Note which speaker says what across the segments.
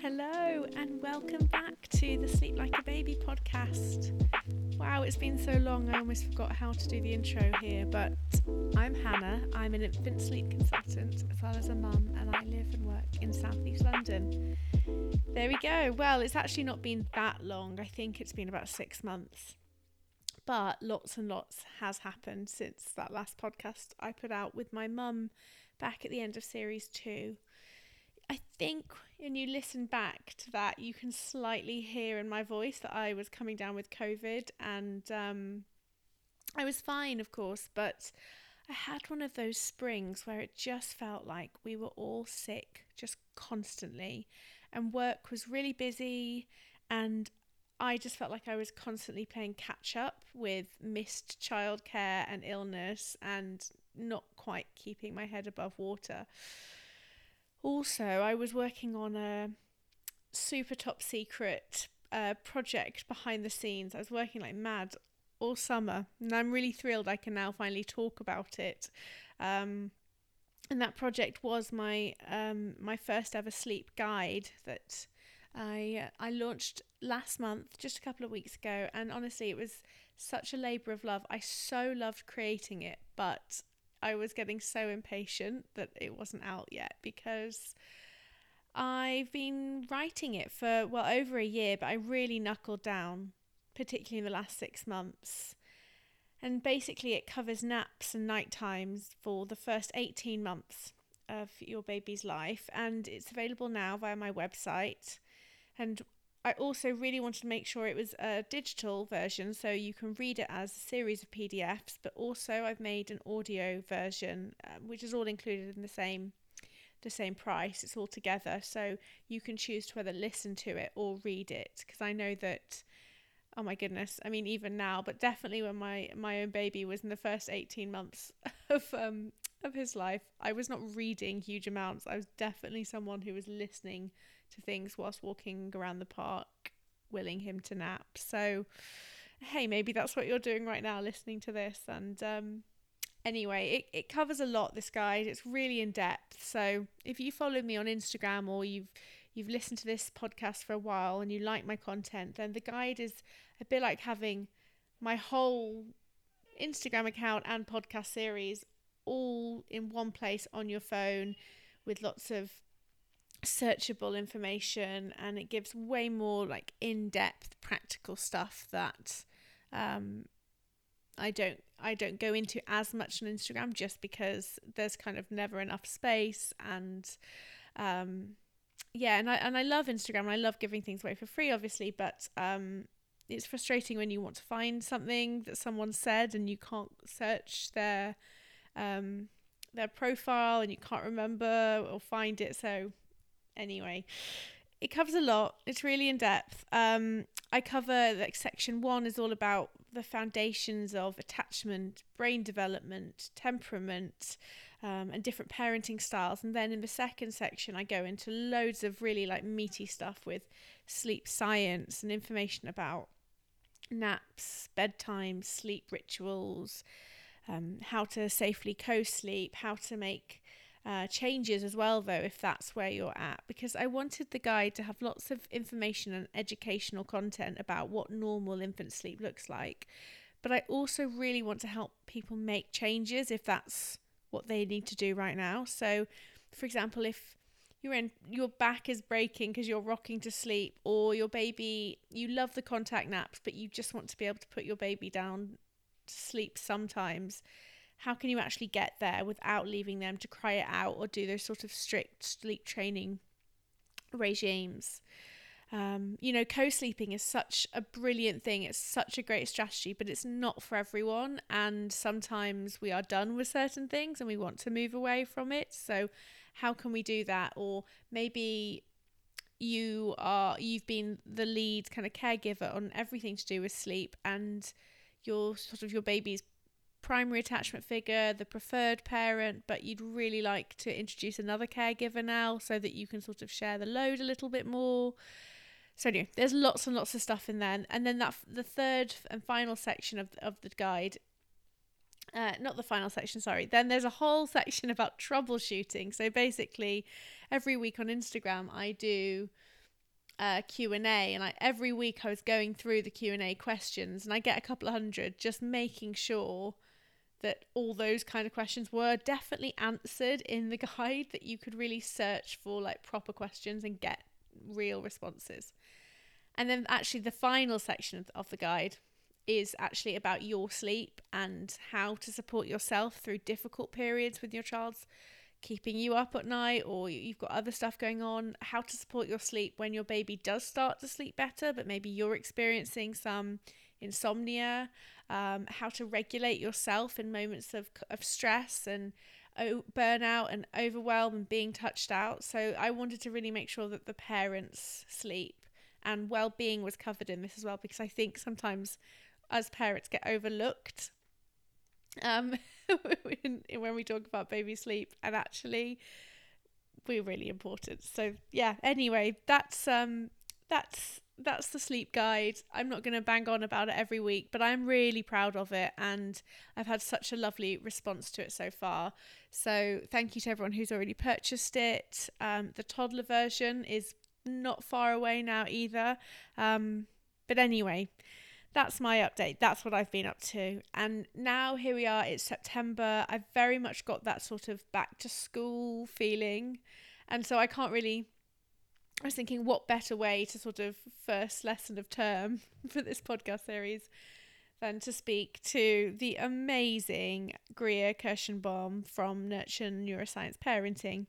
Speaker 1: Hello, and welcome back to the Sleep Like a Baby podcast. Wow, it's been so long, I almost forgot how to do the intro here. But I'm Hannah, I'm an infant sleep consultant as well as a mum, and I live and work in southeast London. There we go. Well, it's actually not been that long, I think it's been about six months. But lots and lots has happened since that last podcast I put out with my mum back at the end of series two. I think when you listen back to that, you can slightly hear in my voice that I was coming down with COVID and um, I was fine, of course, but I had one of those springs where it just felt like we were all sick just constantly and work was really busy and I just felt like I was constantly playing catch up with missed childcare and illness and not quite keeping my head above water. Also, I was working on a super top secret uh, project behind the scenes. I was working like mad all summer, and I'm really thrilled I can now finally talk about it. Um, and that project was my um, my first ever sleep guide that I uh, I launched last month, just a couple of weeks ago, and honestly, it was such a labor of love. I so loved creating it, but I was getting so impatient that it wasn't out yet because I've been writing it for well over a year, but I really knuckled down, particularly in the last six months. And basically, it covers naps and night times for the first 18 months of your baby's life, and it's available now via my website. And I also really wanted to make sure it was a digital version so you can read it as a series of PDFs, but also I've made an audio version, uh, which is all included in the same the same price. It's all together, so you can choose to whether listen to it or read it. Because I know that, oh my goodness, I mean even now, but definitely when my my own baby was in the first eighteen months of um of his life, I was not reading huge amounts. I was definitely someone who was listening to things whilst walking around the park, willing him to nap. So, hey, maybe that's what you're doing right now, listening to this. And um, anyway, it, it covers a lot. This guide, it's really in depth. So if you follow me on Instagram or you've you've listened to this podcast for a while and you like my content, then the guide is a bit like having my whole Instagram account and podcast series all in one place on your phone with lots of searchable information and it gives way more like in-depth practical stuff that um, I don't I don't go into as much on Instagram just because there's kind of never enough space and um, yeah and I and I love Instagram. I love giving things away for free obviously but um, it's frustrating when you want to find something that someone said and you can't search their um, their profile and you can't remember or find it. So anyway it covers a lot. It's really in depth. Um i cover like section one is all about the foundations of attachment brain development temperament um, and different parenting styles. And then in the second section i go into loads of really like meaty stuff with sleep science and information about naps bedtime sleep rituals um, how to safely co-sleep how to make uh, changes as well, though, if that's where you're at, because I wanted the guide to have lots of information and educational content about what normal infant sleep looks like. But I also really want to help people make changes if that's what they need to do right now. So, for example, if you're in your back is breaking because you're rocking to sleep or your baby you love the contact naps but you just want to be able to put your baby down to sleep sometimes how can you actually get there without leaving them to cry it out or do those sort of strict sleep training regimes? Um, you know, co sleeping is such a brilliant thing. It's such a great strategy, but it's not for everyone. And sometimes we are done with certain things and we want to move away from it. So, how can we do that? Or maybe you are you've been the lead kind of caregiver on everything to do with sleep and your sort of your baby's primary attachment figure, the preferred parent, but you'd really like to introduce another caregiver now so that you can sort of share the load a little bit more. So anyway, there's lots and lots of stuff in there, and then that the third and final section of of the guide. Uh, not the final section, sorry. Then there's a whole section about troubleshooting. So basically, every week on Instagram, I do uh, Q&A and like every week I was going through the Q&A questions and I get a couple of hundred just making sure that all those kind of questions were definitely answered in the guide that you could really search for like proper questions and get real responses. And then actually the final section of the guide is actually about your sleep and how to support yourself through difficult periods with your child's keeping you up at night or you've got other stuff going on, how to support your sleep when your baby does start to sleep better, but maybe you're experiencing some insomnia, um, how to regulate yourself in moments of, of stress and oh, burnout and overwhelm and being touched out. So I wanted to really make sure that the parents' sleep and well-being was covered in this as well because I think sometimes as parents get overlooked um, when we talk about baby sleep and actually we're really important. So yeah, anyway, that's um that's that's the sleep guide. I'm not going to bang on about it every week, but I'm really proud of it and I've had such a lovely response to it so far. So, thank you to everyone who's already purchased it. Um, the toddler version is not far away now either. Um, but anyway, that's my update. That's what I've been up to. And now here we are, it's September. I've very much got that sort of back to school feeling. And so I can't really. I was thinking, what better way to sort of first lesson of term for this podcast series than to speak to the amazing Greer Kirshenbaum from Nurture Neuroscience Parenting.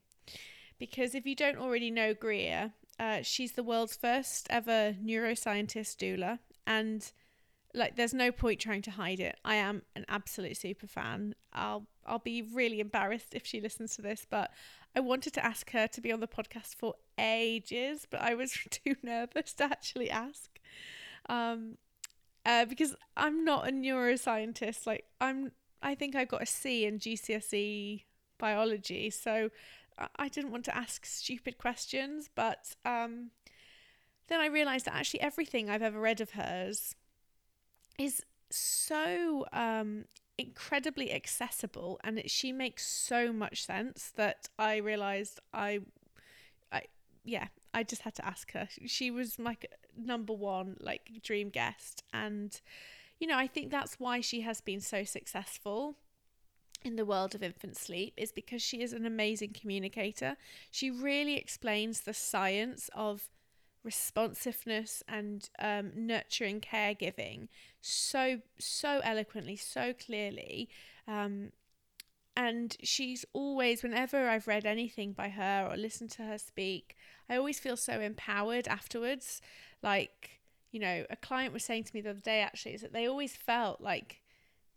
Speaker 1: Because if you don't already know Greer, uh, she's the world's first ever neuroscientist doula, and like there's no point trying to hide it. I am an absolute super fan. I'll I'll be really embarrassed if she listens to this, but I wanted to ask her to be on the podcast for ages, but I was too nervous to actually ask. Um uh, because I'm not a neuroscientist. Like I'm I think I got a C in GCSE biology, so I didn't want to ask stupid questions, but um then I realized that actually everything I've ever read of hers is so um, incredibly accessible and it, she makes so much sense that I realized I I yeah I just had to ask her. She was my number one like dream guest and you know I think that's why she has been so successful in the world of infant sleep is because she is an amazing communicator. She really explains the science of responsiveness and um, nurturing caregiving so so eloquently so clearly um, and she's always whenever i've read anything by her or listened to her speak i always feel so empowered afterwards. Like you know a client was saying to me the other day actually is that they always felt like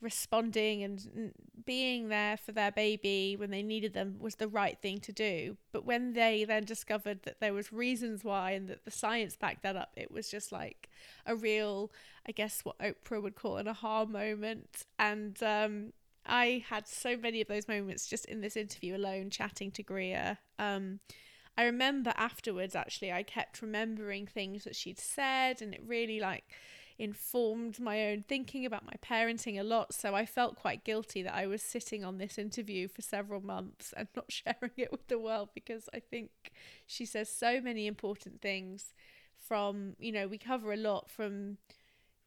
Speaker 1: responding and being there for their baby when they needed them was the right thing to do. But when they then discovered that there was reasons why and that the science backed that up it was just like a real i guess what oprah would call an aha moment. And um, i had so many of those moments just in this interview alone chatting to greer um, i remember afterwards actually i kept remembering things that she'd said and it really like informed my own thinking about my parenting a lot. So I felt quite guilty that I was sitting on this interview for several months and not sharing it with the world because I think she says so many important things from, you know, we cover a lot from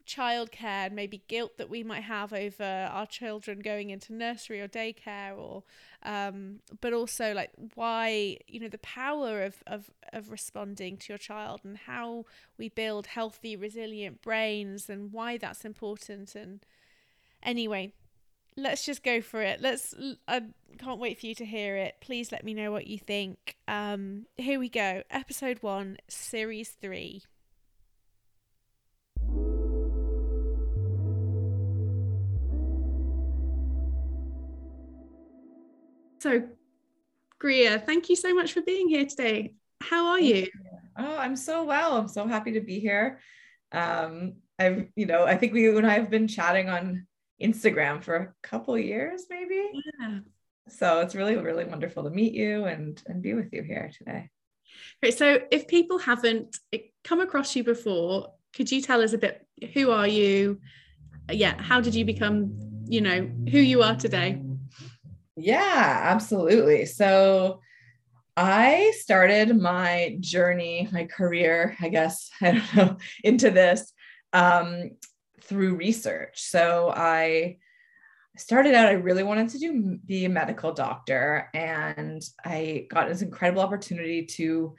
Speaker 1: childcare and maybe guilt that we might have over our children going into nursery or daycare or um, but also like why you know the power of, of of responding to your child and how we build healthy resilient brains and why that's important. And anyway let's just go for it. Let's i can't wait for you to hear it. Please let me know what you think. Um here we go. Episode one series three So, Greer, thank you so much for being here today. How are you?
Speaker 2: Oh, I'm so well. I'm so happy to be here. Um, I've, you know, I think we and I have been chatting on Instagram for a couple years, maybe. Yeah. So it's really, really wonderful to meet you and and be with you here today.
Speaker 1: Great. So if people haven't come across you before, could you tell us a bit who are you? Yeah, how did you become, you know, who you are today?
Speaker 2: Yeah, absolutely. So I started my journey, my career, I guess, I don't know, into this um, through research. So I started out, I really wanted to do be a medical doctor, and I got this incredible opportunity to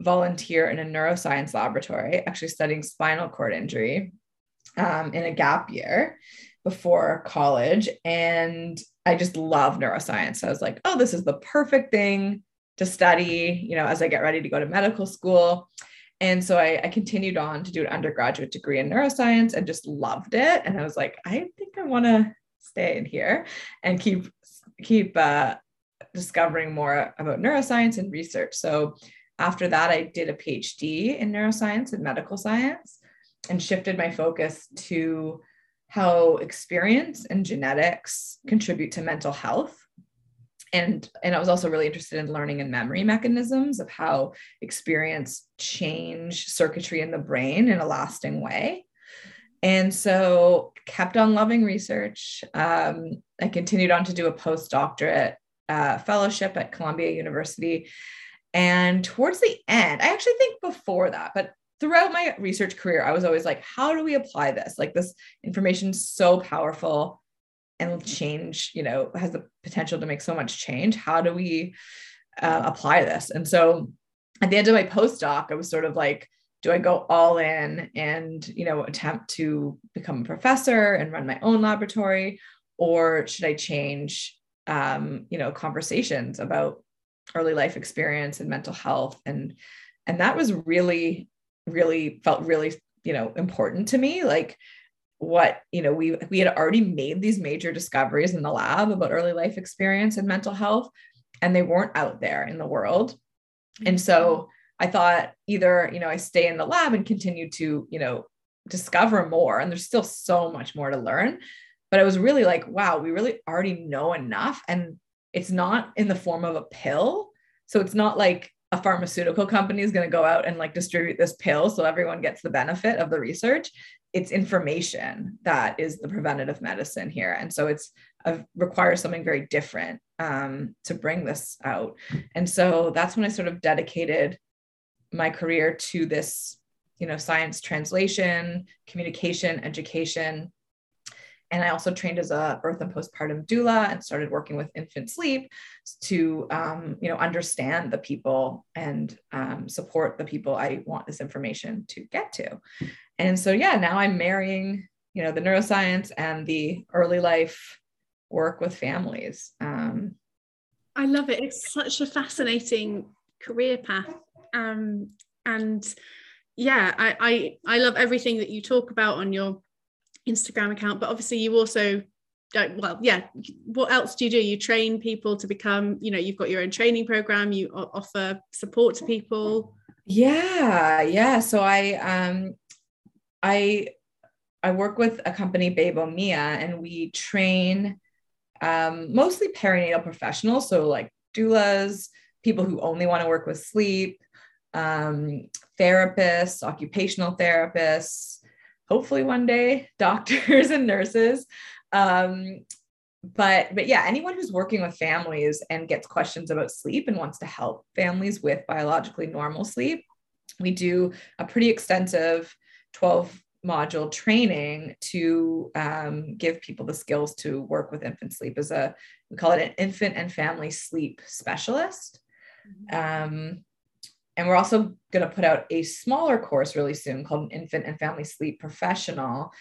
Speaker 2: volunteer in a neuroscience laboratory, actually studying spinal cord injury um, in a gap year before college. And I just love neuroscience. So I was like, oh, this is the perfect thing to study, you know, as I get ready to go to medical school. And so I, I, continued on to do an undergraduate degree in neuroscience and just loved it. And I was like, I think I want to stay in here and keep keep uh, discovering more about neuroscience and research. So after that, I did a PhD in neuroscience and medical science and shifted my focus to how experience and genetics contribute to mental health. And and i was also really interested in learning and memory mechanisms of how experience change circuitry in the brain in a lasting way. And so kept on loving research. Um, i continued on to do a postdoctorate uh, fellowship at columbia university. And towards the end i actually think before that but throughout my research career i was always like how do we apply this like this information is so powerful and change, you know, has the potential to make so much change. How do we uh, apply this? And so at the end of my postdoc, I was sort of like, do I go all in and, you know, attempt to become a professor and run my own laboratory? Or should I change, um, you know, conversations about early life experience and mental health? And, and that was really, really felt really, you know, important to me. Like, what you know we we had already made these major discoveries in the lab about early life experience and mental health and they weren't out there in the world and so mm-hmm. i thought either you know i stay in the lab and continue to you know discover more and there's still so much more to learn but i was really like wow we really already know enough and it's not in the form of a pill so it's not like a pharmaceutical company is going to go out and like distribute this pill so everyone gets the benefit of the research it's information that is the preventative medicine here. And so it's uh, requires something very different um, to bring this out. And so that's when i sort of dedicated my career to this you know science translation communication education and I also trained as a birth and postpartum doula and started working with infant sleep to, um, you know, understand the people and um, support the people I want this information to get to. And so, yeah, now I'm marrying, you know, the neuroscience and the early life work with families. Um,
Speaker 1: I love it. It's such a fascinating career path. Um, and yeah, I, I I love everything that you talk about on your Instagram account, but obviously you also well, yeah, what else do you do? You train people to become, you know, you've got your own training program, you offer support to people.
Speaker 2: Yeah, yeah. So I um I I work with a company, Bebo Mia, and we train um, mostly perinatal professionals, so like doulas, people who only want to work with sleep, um, therapists, occupational therapists, hopefully one day doctors and nurses um, but but yeah anyone who's working with families and gets questions about sleep and wants to help families with biologically normal sleep we do a pretty extensive 12 module training to um, give people the skills to work with infant sleep as a we call it an infant and family sleep specialist mm-hmm. um, and we're also going to put out a smaller course really soon called an infant and family sleep professional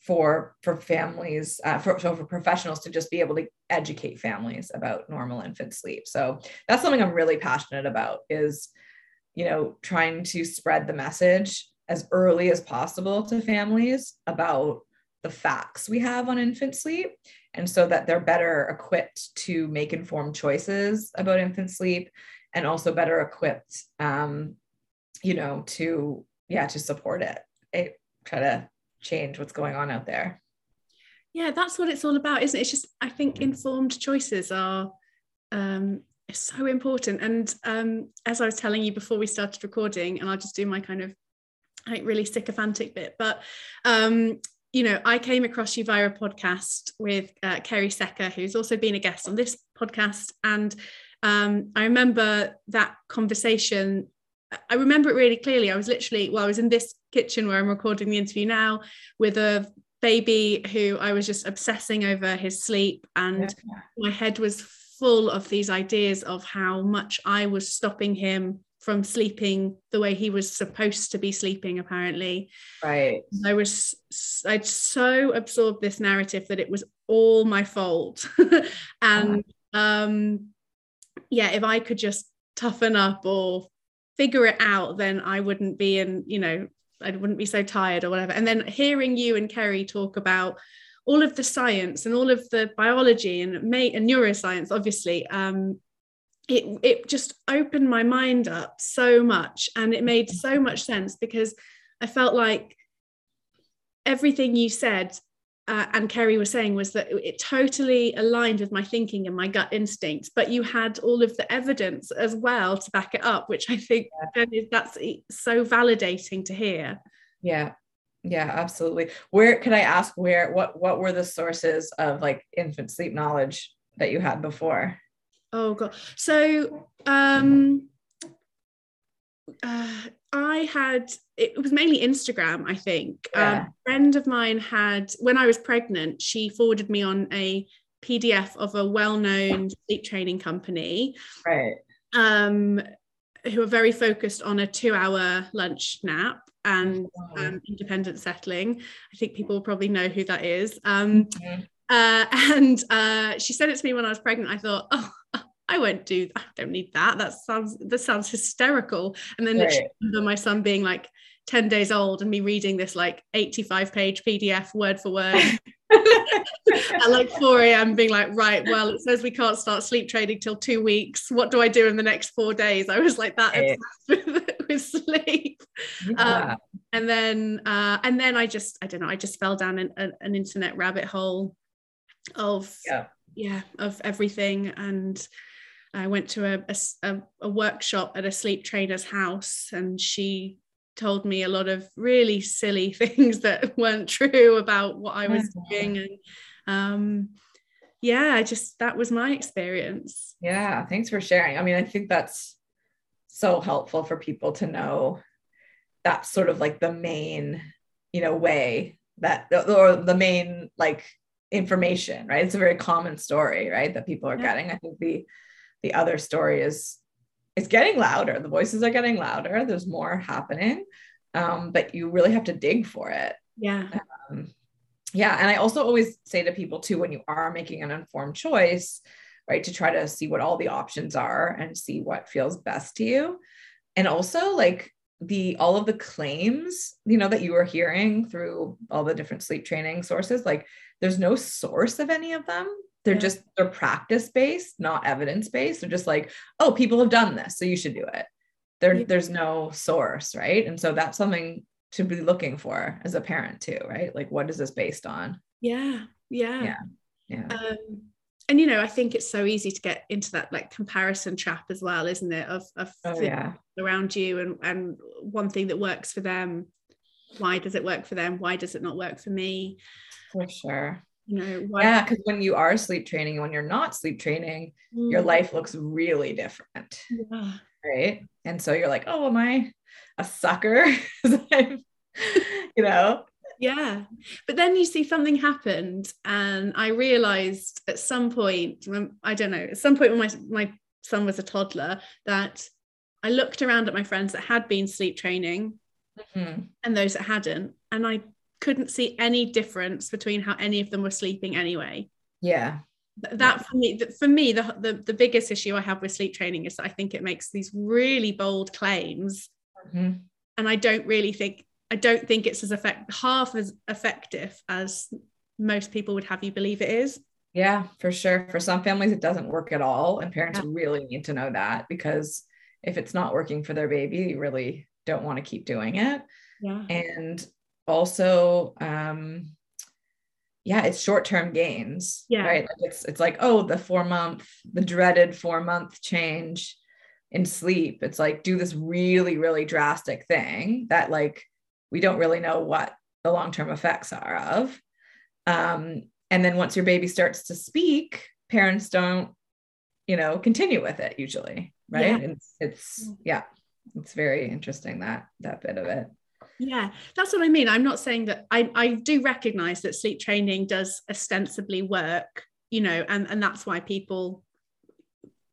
Speaker 2: for for families uh, for, so for professionals to just be able to educate families about normal infant sleep. So that's something i'm really passionate about is you know trying to spread the message as early as possible to families about the facts we have on infant sleep and so that they're better equipped to make informed choices about infant sleep and also better equipped um, you know to yeah to support it. It try to change what's going on out there.
Speaker 1: Yeah that's what it's all about isn't it? It's just i think informed choices are um so important. And um as i was telling you before we started recording and i'll just do my kind of like really sycophantic bit but um you know, I came across you via a podcast with uh, Kerry Secker, who's also been a guest on this podcast. And um, I remember that conversation. I remember it really clearly. I was literally, well, I was in this kitchen where I'm recording the interview now with a baby who I was just obsessing over his sleep, and yeah. my head was full of these ideas of how much I was stopping him from sleeping the way he was supposed to be sleeping apparently
Speaker 2: right
Speaker 1: i was i'd so absorbed this narrative that it was all my fault and um yeah if i could just toughen up or figure it out then i wouldn't be in you know i wouldn't be so tired or whatever. And then hearing you and kerry talk about all of the science and all of the biology and mate and neuroscience obviously um it it just opened my mind up so much and it made so much sense because I felt like everything you said uh, and Kerry was saying was that it totally aligned with my thinking and my gut instincts, but you had all of the evidence as well to back it up, which I think yeah. that's so validating to hear.
Speaker 2: Yeah, yeah, absolutely. Where can I ask where what what were the sources of like infant sleep knowledge that you had before?
Speaker 1: Oh god. So um uh, I had it was mainly Instagram, I think. Yeah. Um, a friend of mine had when I was pregnant, she forwarded me on a PDF of a well-known sleep training company.
Speaker 2: Right.
Speaker 1: Um who are very focused on a two-hour lunch nap and um, independent settling. I think people probably know who that is. Um, mm-hmm. uh, and uh, she sent it to me when I was pregnant. I thought, oh, I won't do I don't need that. That sounds that sounds hysterical. And then right. my son being like 10 days old and me reading this like 85 page PDF word for word at like 4 a.m. being like, right, well, it says we can't start sleep training till two weeks. What do I do in the next four days? I was like that with, with, sleep. Yeah. Um, and then uh, and then I just I don't know, I just fell down an, an, an internet rabbit hole of yeah. yeah, of everything. And I went to a, a, a, workshop at a sleep trainer's house, and she told me a lot of really silly things that weren't true about what I was doing. And um, yeah, I just that was my experience.
Speaker 2: Yeah, thanks for sharing. I mean, I think that's so helpful for people to know that's sort of like the main, you know, way that or the main like information, right? It's a very common story, right? That people are yeah. getting. I think the the other story is it's getting louder. The voices are getting louder. There's more happening. Um, but you really have to dig for it.
Speaker 1: Yeah.
Speaker 2: Um, yeah. And i also always say to people too when you are making an informed choice right to try to see what all the options are and see what feels best to you. And also like the all of the claims you know that you are hearing through all the different sleep training sources like there's no source of any of them they're yeah. just they're practice based, not evidence based. They're just like, oh, people have done this, so you should do it. There, yeah. there's no source, right? And so that's something to be looking for as a parent too, right? Like, what is this based on?
Speaker 1: Yeah, yeah,
Speaker 2: yeah, yeah.
Speaker 1: Um, and you know, I think it's so easy to get into that like comparison trap as well, isn't it? Of of
Speaker 2: oh, yeah.
Speaker 1: around you and and one thing that works for them, why does it work for them? Why does it not work for me?
Speaker 2: For sure
Speaker 1: you know
Speaker 2: yeah because when you are sleep training and when you're not sleep training mm. your life looks really different
Speaker 1: yeah.
Speaker 2: right and so you're like oh am i a sucker you know
Speaker 1: yeah but then you see something happened and i realized at some point i don't know at some point when my my son was a toddler that i looked around at my friends that had been sleep training mm-hmm. and those that hadn't and i couldn't see any difference between how any of them were sleeping anyway.
Speaker 2: Yeah.
Speaker 1: That yeah. for me, for me, the, the the biggest issue I have with sleep training is that I think it makes these really bold claims, mm-hmm. and I don't really think I don't think it's as effect half as effective as most people would have you believe it is.
Speaker 2: Yeah, for sure. For some families, it doesn't work at all, and parents yeah. really need to know that because if it's not working for their baby, you really don't want to keep doing it.
Speaker 1: Yeah.
Speaker 2: And also um yeah it's short-term gains
Speaker 1: yeah.
Speaker 2: right? Like it's it's like oh the four month the dreaded four month change in sleep. It's like do this really really drastic thing that like we don't really know what the long-term effects are of. Um and then once your baby starts to speak parents don't you know continue with it usually right? Yeah. it's, it's yeah it's very interesting that that bit of it
Speaker 1: yeah that's what i mean i'm not saying that i i do recognize that sleep training does ostensibly work you know and and that's why people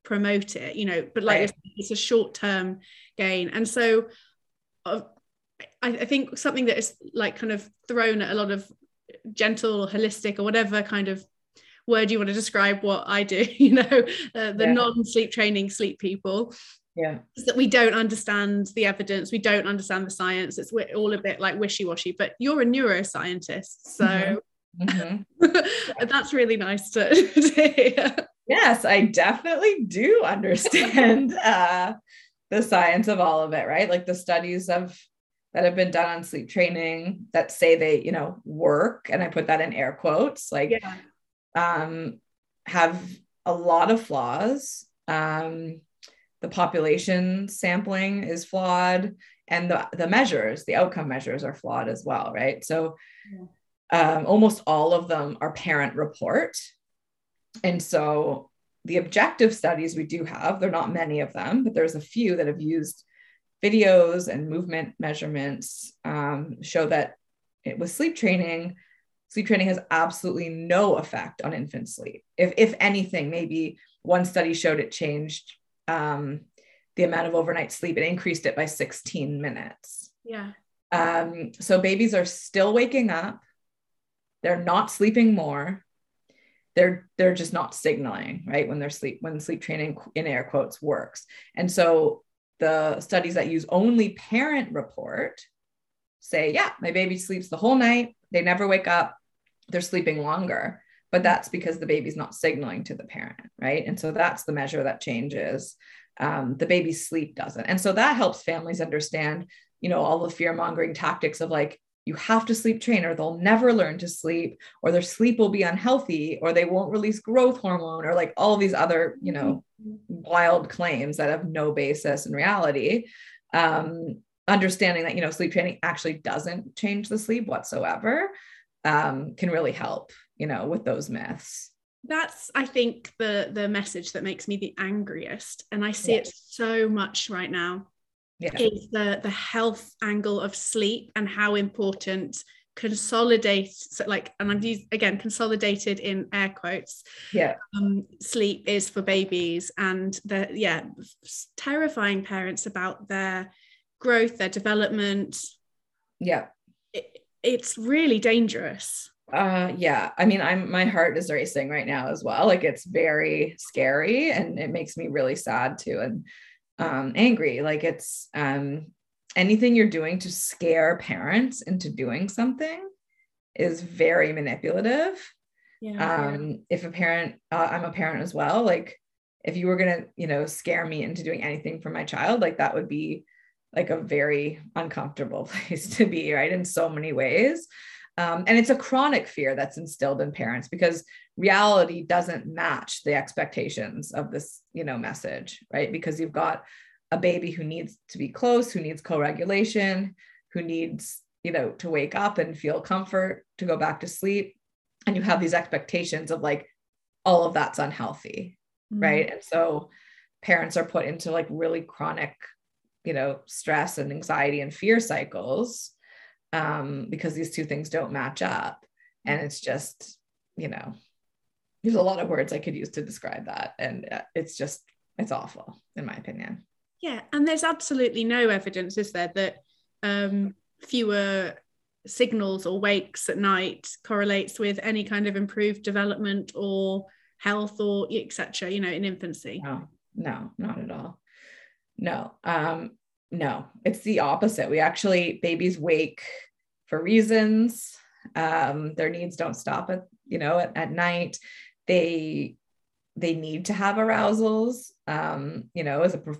Speaker 1: promote it you know but like right. it's, it's, a short term gain and so uh, I, I think something that is like kind of thrown at a lot of gentle or holistic or whatever kind of word you want to describe what I do, you know, uh, the yeah. non-sleep training sleep people.
Speaker 2: Yeah.
Speaker 1: That we don't understand the evidence, we don't understand the science. It's all a bit like wishy-washy, but you're a neuroscientist. So mm-hmm. Mm-hmm. that's really nice to, to hear.
Speaker 2: Yes, I definitely do understand uh, the science of all of it, right? Like the studies of that have been done on sleep training that say they, you know, work, and I put that in air quotes, like yeah um, have a lot of flaws. Um, the population sampling is flawed, and the, the measures, the outcome measures are flawed as well, right? So um, almost all of them are parent report. And so the objective studies we do have, there are not many of them, but there's a few that have used videos and movement measurements um, show that it was sleep training sleep training has absolutely no effect on infant sleep. If, if anything, maybe one study showed it changed um, the amount of overnight sleep, it increased it by 16 minutes.
Speaker 1: Yeah.
Speaker 2: Um, so babies are still waking up. They're not sleeping more. They're they're just not signaling, right? When they're sleep, when sleep training in air quotes works. And so the studies that use only parent report say, yeah, my baby sleeps the whole night. They never wake up they're sleeping longer but that's because the baby's not signaling to the parent right? And so that's the measure that changes. Um, the baby's sleep doesn't. And so that helps families understand you know all the fear mongering tactics of like you have to sleep train or they'll never learn to sleep or their sleep will be unhealthy or they won't release growth hormone or like all these other you know wild claims that have no basis in reality. Um, understanding that you know sleep training actually doesn't change the sleep whatsoever um, can really help, you know, with those myths.
Speaker 1: That's, I think, the the message that makes me the angriest, and I see it so much right now. Yeah. Is the the health angle of sleep and how important consolidate so like and i'm used again consolidated in air quotes
Speaker 2: yeah
Speaker 1: um, sleep is for babies and the yeah terrifying parents about their growth their development
Speaker 2: yeah
Speaker 1: it's really dangerous
Speaker 2: uh yeah i mean i'm my heart is racing right now as well like it's very scary and it makes me really sad too and um angry like it's um anything you're doing to scare parents into doing something is very manipulative yeah, um if a parent uh, i'm a parent as well like if you were going to you know scare me into doing anything for my child like that would be like a very uncomfortable place to be, right? In so many ways. Um, and it's a chronic fear that's instilled in parents because reality doesn't match the expectations of this, you know, message, right? Because you've got a baby who needs to be close, who needs co-regulation, who needs, you know, to wake up and feel comfort, to go back to sleep. And you have these expectations of like all of that's unhealthy, mm-hmm. right? And so parents are put into like really chronic you know stress and anxiety and fear cycles um, because these two things don't match up. And it's just you know there's a lot of words i could use to describe that. And uh, it's just it's awful in my opinion.
Speaker 1: Yeah and there's absolutely no evidence is there that um, fewer signals or wakes at night correlates with any kind of improved development or health or etc you know in infancy?
Speaker 2: No no not at all. No um no it's the opposite. We actually babies wake for reasons. Um their needs don't stop at you know at, at night. They they need to have arousals um you know as a, pre-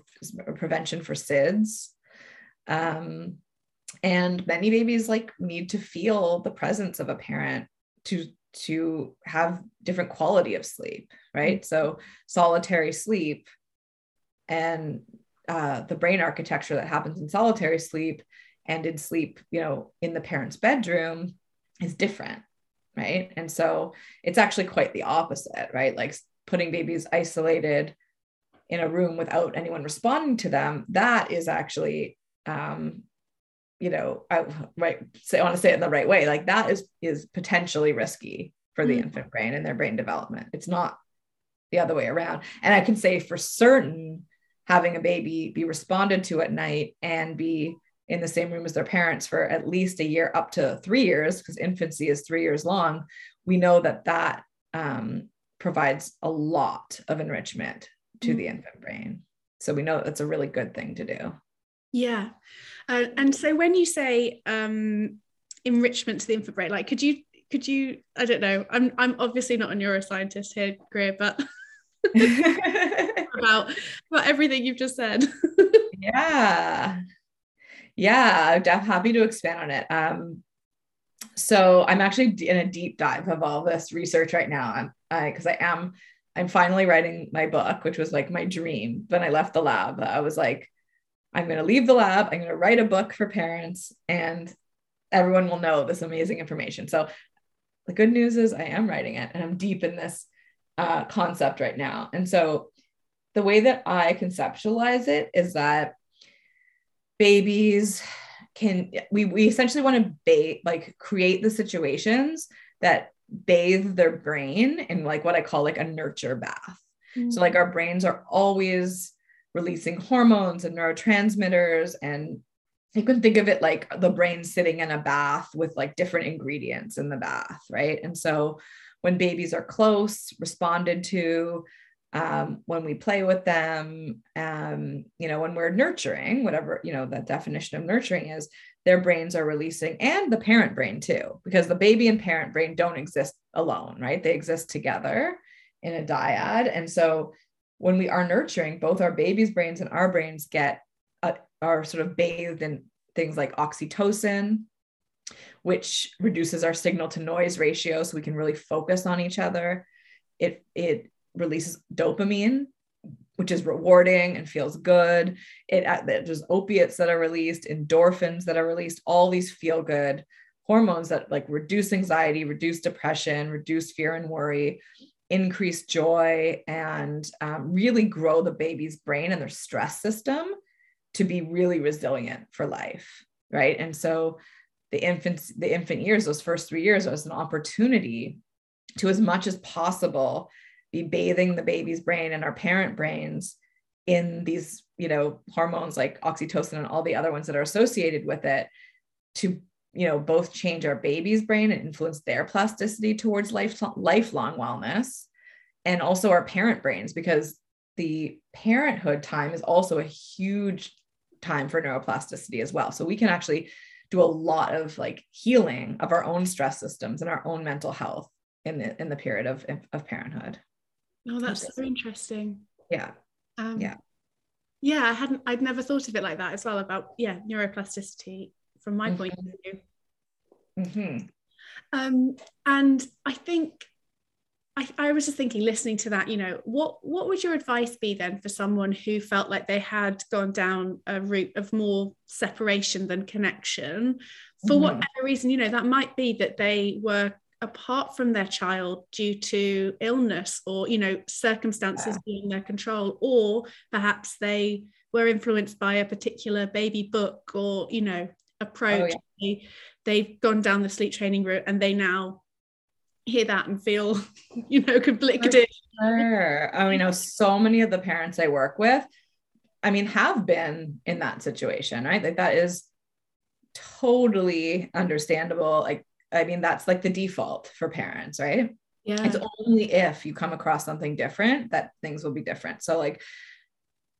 Speaker 2: a prevention for sids. Um and many babies like need to feel the presence of a parent to to have different quality of sleep right? So solitary sleep and uh, the brain architecture that happens in solitary sleep and in sleep, you know, in the parent's bedroom is different, right? And so it's actually quite the opposite, right? Like putting babies isolated in a room without anyone responding to them, that is actually, um, you know, I right say I want to say it in the right way. Like that is is potentially risky for the mm-hmm. infant brain and their brain development. It's not the other way around. And I can say for certain, having a baby be responded to at night and be in the same room as their parents for at least a year up to three years because infancy is three years long we know that that um, provides a lot of enrichment to mm-hmm. the infant brain. So we know that's a really good thing to do.
Speaker 1: Yeah. Uh, and so when you say um, enrichment to the infant brain like could you could you i don't know i'm i'm obviously not a neuroscientist here greer but about about everything you've just said
Speaker 2: yeah yeah, I'm happy to expand on it. Um, so I'm actually in a deep dive of all this research right now. I'm because I, I am I'm finally writing my book, which was like my dream. When I left the lab, I was like, I'm going to leave the lab. I'm going to write a book for parents, and everyone will know this amazing information. So the good news is I am writing it, and I'm deep in this uh, concept right now. And so the way that I conceptualize it is that babies can we, we essentially want to bathe like create the situations that bathe their brain in like what I call like a nurture bath. Mm-hmm. So like our brains are always releasing hormones and neurotransmitters and you can think of it like the brain sitting in a bath with like different ingredients in the bath, right? And so when babies are close, responded to, um, when we play with them, um, you know, when we're nurturing, whatever, you know, the definition of nurturing is, their brains are releasing and the parent brain too, because the baby and parent brain don't exist alone, right? They exist together in a dyad. And so when we are nurturing, both our baby's brains and our brains get uh, are sort of bathed in things like oxytocin, which reduces our signal to noise ratio so we can really focus on each other. It it releases dopamine, which is rewarding and feels good. It uh, there's opiates that are released, endorphins that are released, all these feel good hormones that like reduce anxiety, reduce depression, reduce fear and worry, increase joy, and um, really grow the baby's brain and their stress system to be really resilient for life, right? And so the infants, the infant years, those first three years, was an opportunity to as much as possible be bathing the baby's brain and our parent brains in these you know hormones like oxytocin and all the other ones that are associated with it to you know both change our baby's brain and influence their plasticity towards life, lifelong wellness and also our parent brains because the parenthood time is also a huge time for neuroplasticity as well. So we can actually do a lot of like healing of our own stress systems and our own mental health in the in the period of of parenthood
Speaker 1: Oh, that's so interesting.
Speaker 2: Yeah. Um, yeah.
Speaker 1: Yeah, I hadn't. I'd never thought of it like that as well. About yeah, neuroplasticity from my mm-hmm. point of view. Mm-hmm. Um, and I think I, I was just thinking, listening to that, you know, what what would your advice be then for someone who felt like they had gone down a route of more separation than connection, for mm-hmm. whatever reason, you know, that might be that they were apart from their child due to illness or you know circumstances yeah. beyond their control or perhaps they were influenced by a particular baby book or you know approach oh, yeah. they, they've gone down the sleep training route and they now hear that and feel you know conflicted
Speaker 2: sure. i mean know so many of the parents i work with i mean have been in that situation right like that is totally understandable like I mean, that's like the default for parents, right? Yeah. It's only if you come across something different that things will be different. So like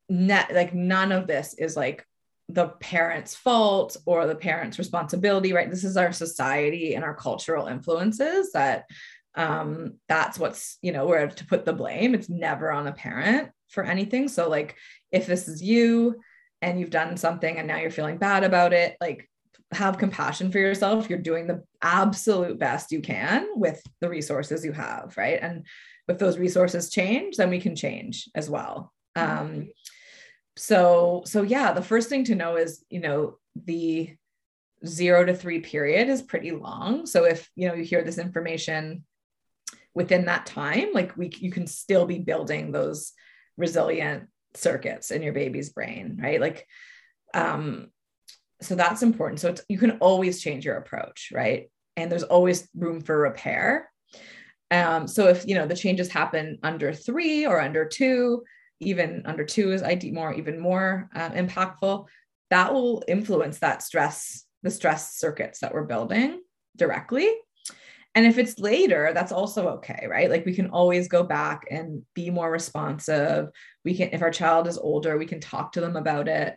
Speaker 2: net like none of this is like the parents' fault or the parents' responsibility, right? This is our society and our cultural influences that um that's what's you know where to put the blame. It's never on a parent for anything. So like if this is you and you've done something and now you're feeling bad about it, like have compassion for yourself. You're doing the absolute best you can with the resources you have, right? And if those resources change, then we can change as well. Mm-hmm. Um, so, so yeah, the first thing to know is, you know, the zero to three period is pretty long. So if you know you hear this information within that time, like we you can still be building those resilient circuits in your baby's brain, right? Like, um, so that's important. So it's you can always change your approach, right? And there's always room for repair. Um, so if you know the changes happen under three or under two, even under two is ID more even more uh, impactful. That will influence that stress, the stress circuits that we're building directly. And if it's later, that's also okay, right? Like we can always go back and be more responsive. We can, if our child is older, we can talk to them about it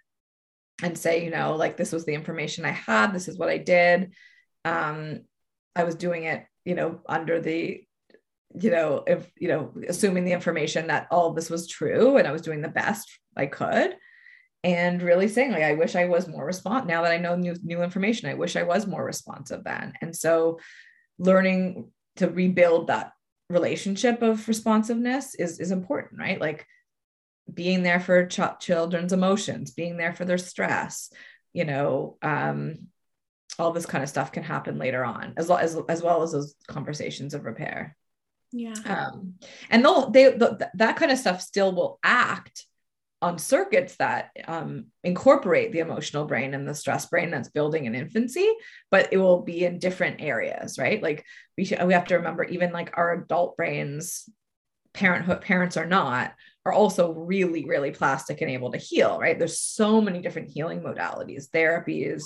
Speaker 2: and say, you know, like this was the information I had, this is what I did. Um, I was doing it, you know, under the, you know, if, you know, assuming the information that all this was true and I was doing the best I could. And really saying, like, I wish I was more responsive now that I know new new information. I wish I was more responsive then. And so learning to rebuild that relationship of responsiveness is is important right like being there for ch- children's emotions being there for their stress you know um all this kind of stuff can happen later on as well as as well as those conversations of repair
Speaker 1: yeah
Speaker 2: um and they'll they the, that kind of stuff still will act on circuits that um, incorporate the emotional brain and the stress brain that's building in infancy, but it will be in different areas, right? Like we should, we have to remember even like our adult brains, parenthood parents are not, are also really really plastic and able to heal, right? There's so many different healing modalities, therapies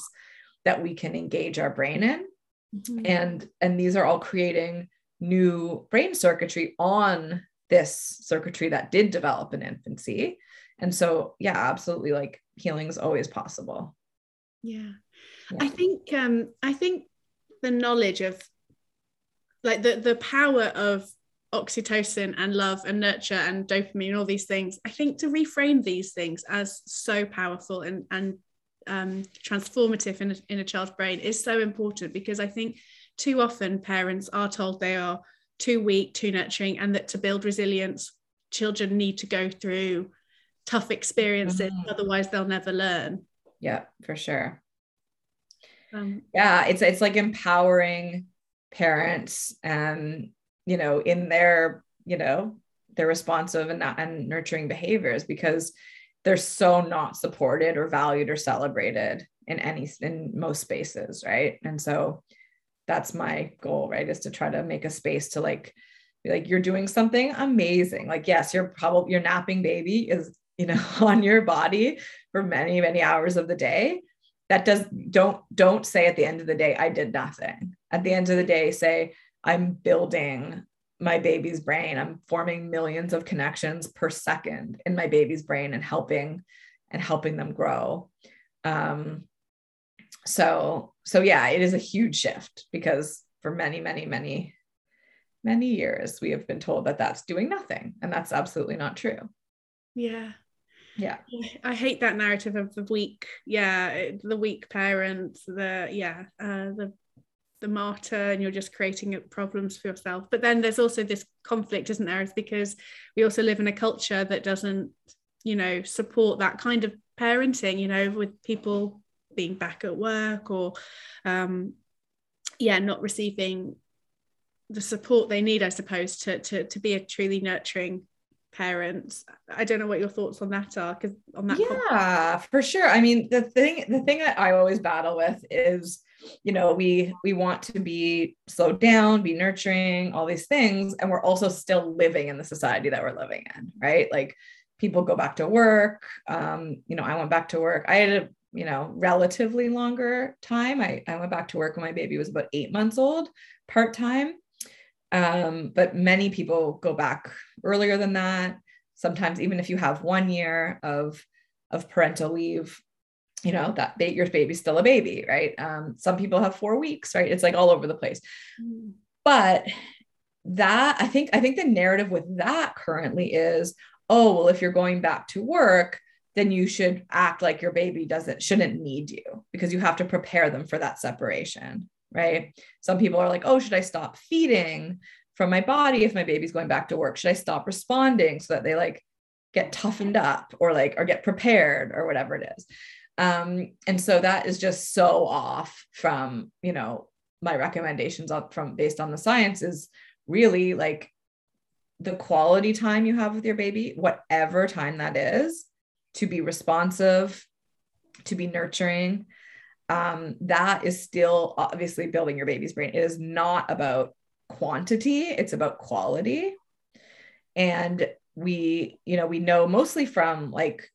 Speaker 2: that we can engage our brain in, mm-hmm. and and these are all creating new brain circuitry on this circuitry that did develop in infancy and so yeah absolutely like healing is always possible
Speaker 1: yeah. yeah. i think um i think the knowledge of like the the power of oxytocin and love and nurture and dopamine and all these things i think to reframe these things as so powerful and and um, transformative in a, in a child's brain is so important because i think too often parents are told they are too weak too nurturing and that to build resilience children need to go through tough experiences mm-hmm. otherwise they'll never learn
Speaker 2: yeah for sure um, yeah it's it's like empowering parents and you know in their you know their responsive and, and nurturing behaviors because they're so not supported or valued or celebrated in any in most spaces right? And so that's my goal right is to try to make a space to like be like you're doing something amazing. Like yes you're probably your napping baby is you know on your body for many many hours of the day. That does don't don't say at the end of the day i did nothing. At the end of the day say i'm building my baby's brain. I'm forming millions of connections per second in my baby's brain and helping and helping them grow. Um so so yeah it is a huge shift because for many many many many years we have been told that that's doing nothing and that's absolutely not true.
Speaker 1: Yeah.
Speaker 2: Yeah.
Speaker 1: I hate that narrative of the weak yeah the weak parents the yeah uh, the the martyr and you're just creating problems for yourself. But then there's also this conflict isn't there? It's because we also live in a culture that doesn't you know support that kind of parenting you know with people being back at work or um yeah not receiving the support they need i suppose to to to be a truly nurturing parents i don't know what your thoughts on that are because on that
Speaker 2: yeah for sure. I mean the thing the thing that i always battle with is you know we we want to be slowed down be nurturing all these things. And we're also still living in the society that we're living in right? Like people go back to work. Um you know i went back to work. I had a you know relatively longer time. I, I went back to work when my baby was about eight months old part-time. Um, but many people go back earlier than that. Sometimes even if you have one year of of parental leave, you know that ba- your baby's still a baby, right? Um, some people have four weeks, right? It's like all over the place. Mm. But that I think I think the narrative with that currently is, oh well, if you're going back to work, then you should act like your baby doesn't shouldn't need you because you have to prepare them for that separation right? Some people are like, oh, should I stop feeding from my body if my baby's going back to work? Should I stop responding so that they like get toughened up or like or get prepared or whatever it is? Um, and so that is just so off from, you know, my recommendations from based on the science is really like the quality time you have with your baby, whatever time that is, to be responsive, to be nurturing. Um, that is still obviously building your baby's brain. It is not about quantity, it's about quality. And we, you know, we know mostly from like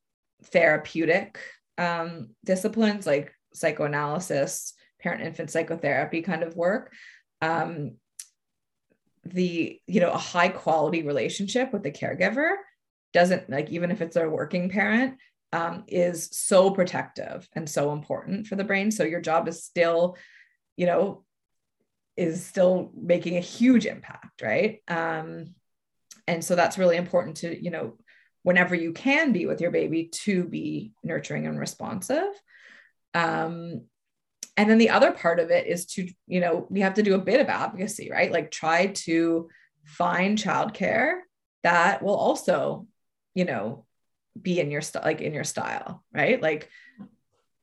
Speaker 2: therapeutic um, disciplines like psychoanalysis, parent infant psychotherapy kind of work. Um, the, you know, a high quality relationship with the caregiver doesn't like, even if it's a working parent, um, is so protective and so important for the brain. So your job is still, you know, is still making a huge impact, right? Um, and so that's really important to, you know, whenever you can be with your baby to be nurturing and responsive. Um, and then the other part of it is to, you know, we have to do a bit of advocacy, right? Like try to find childcare that will also, you know, be in your like in your style, right? Like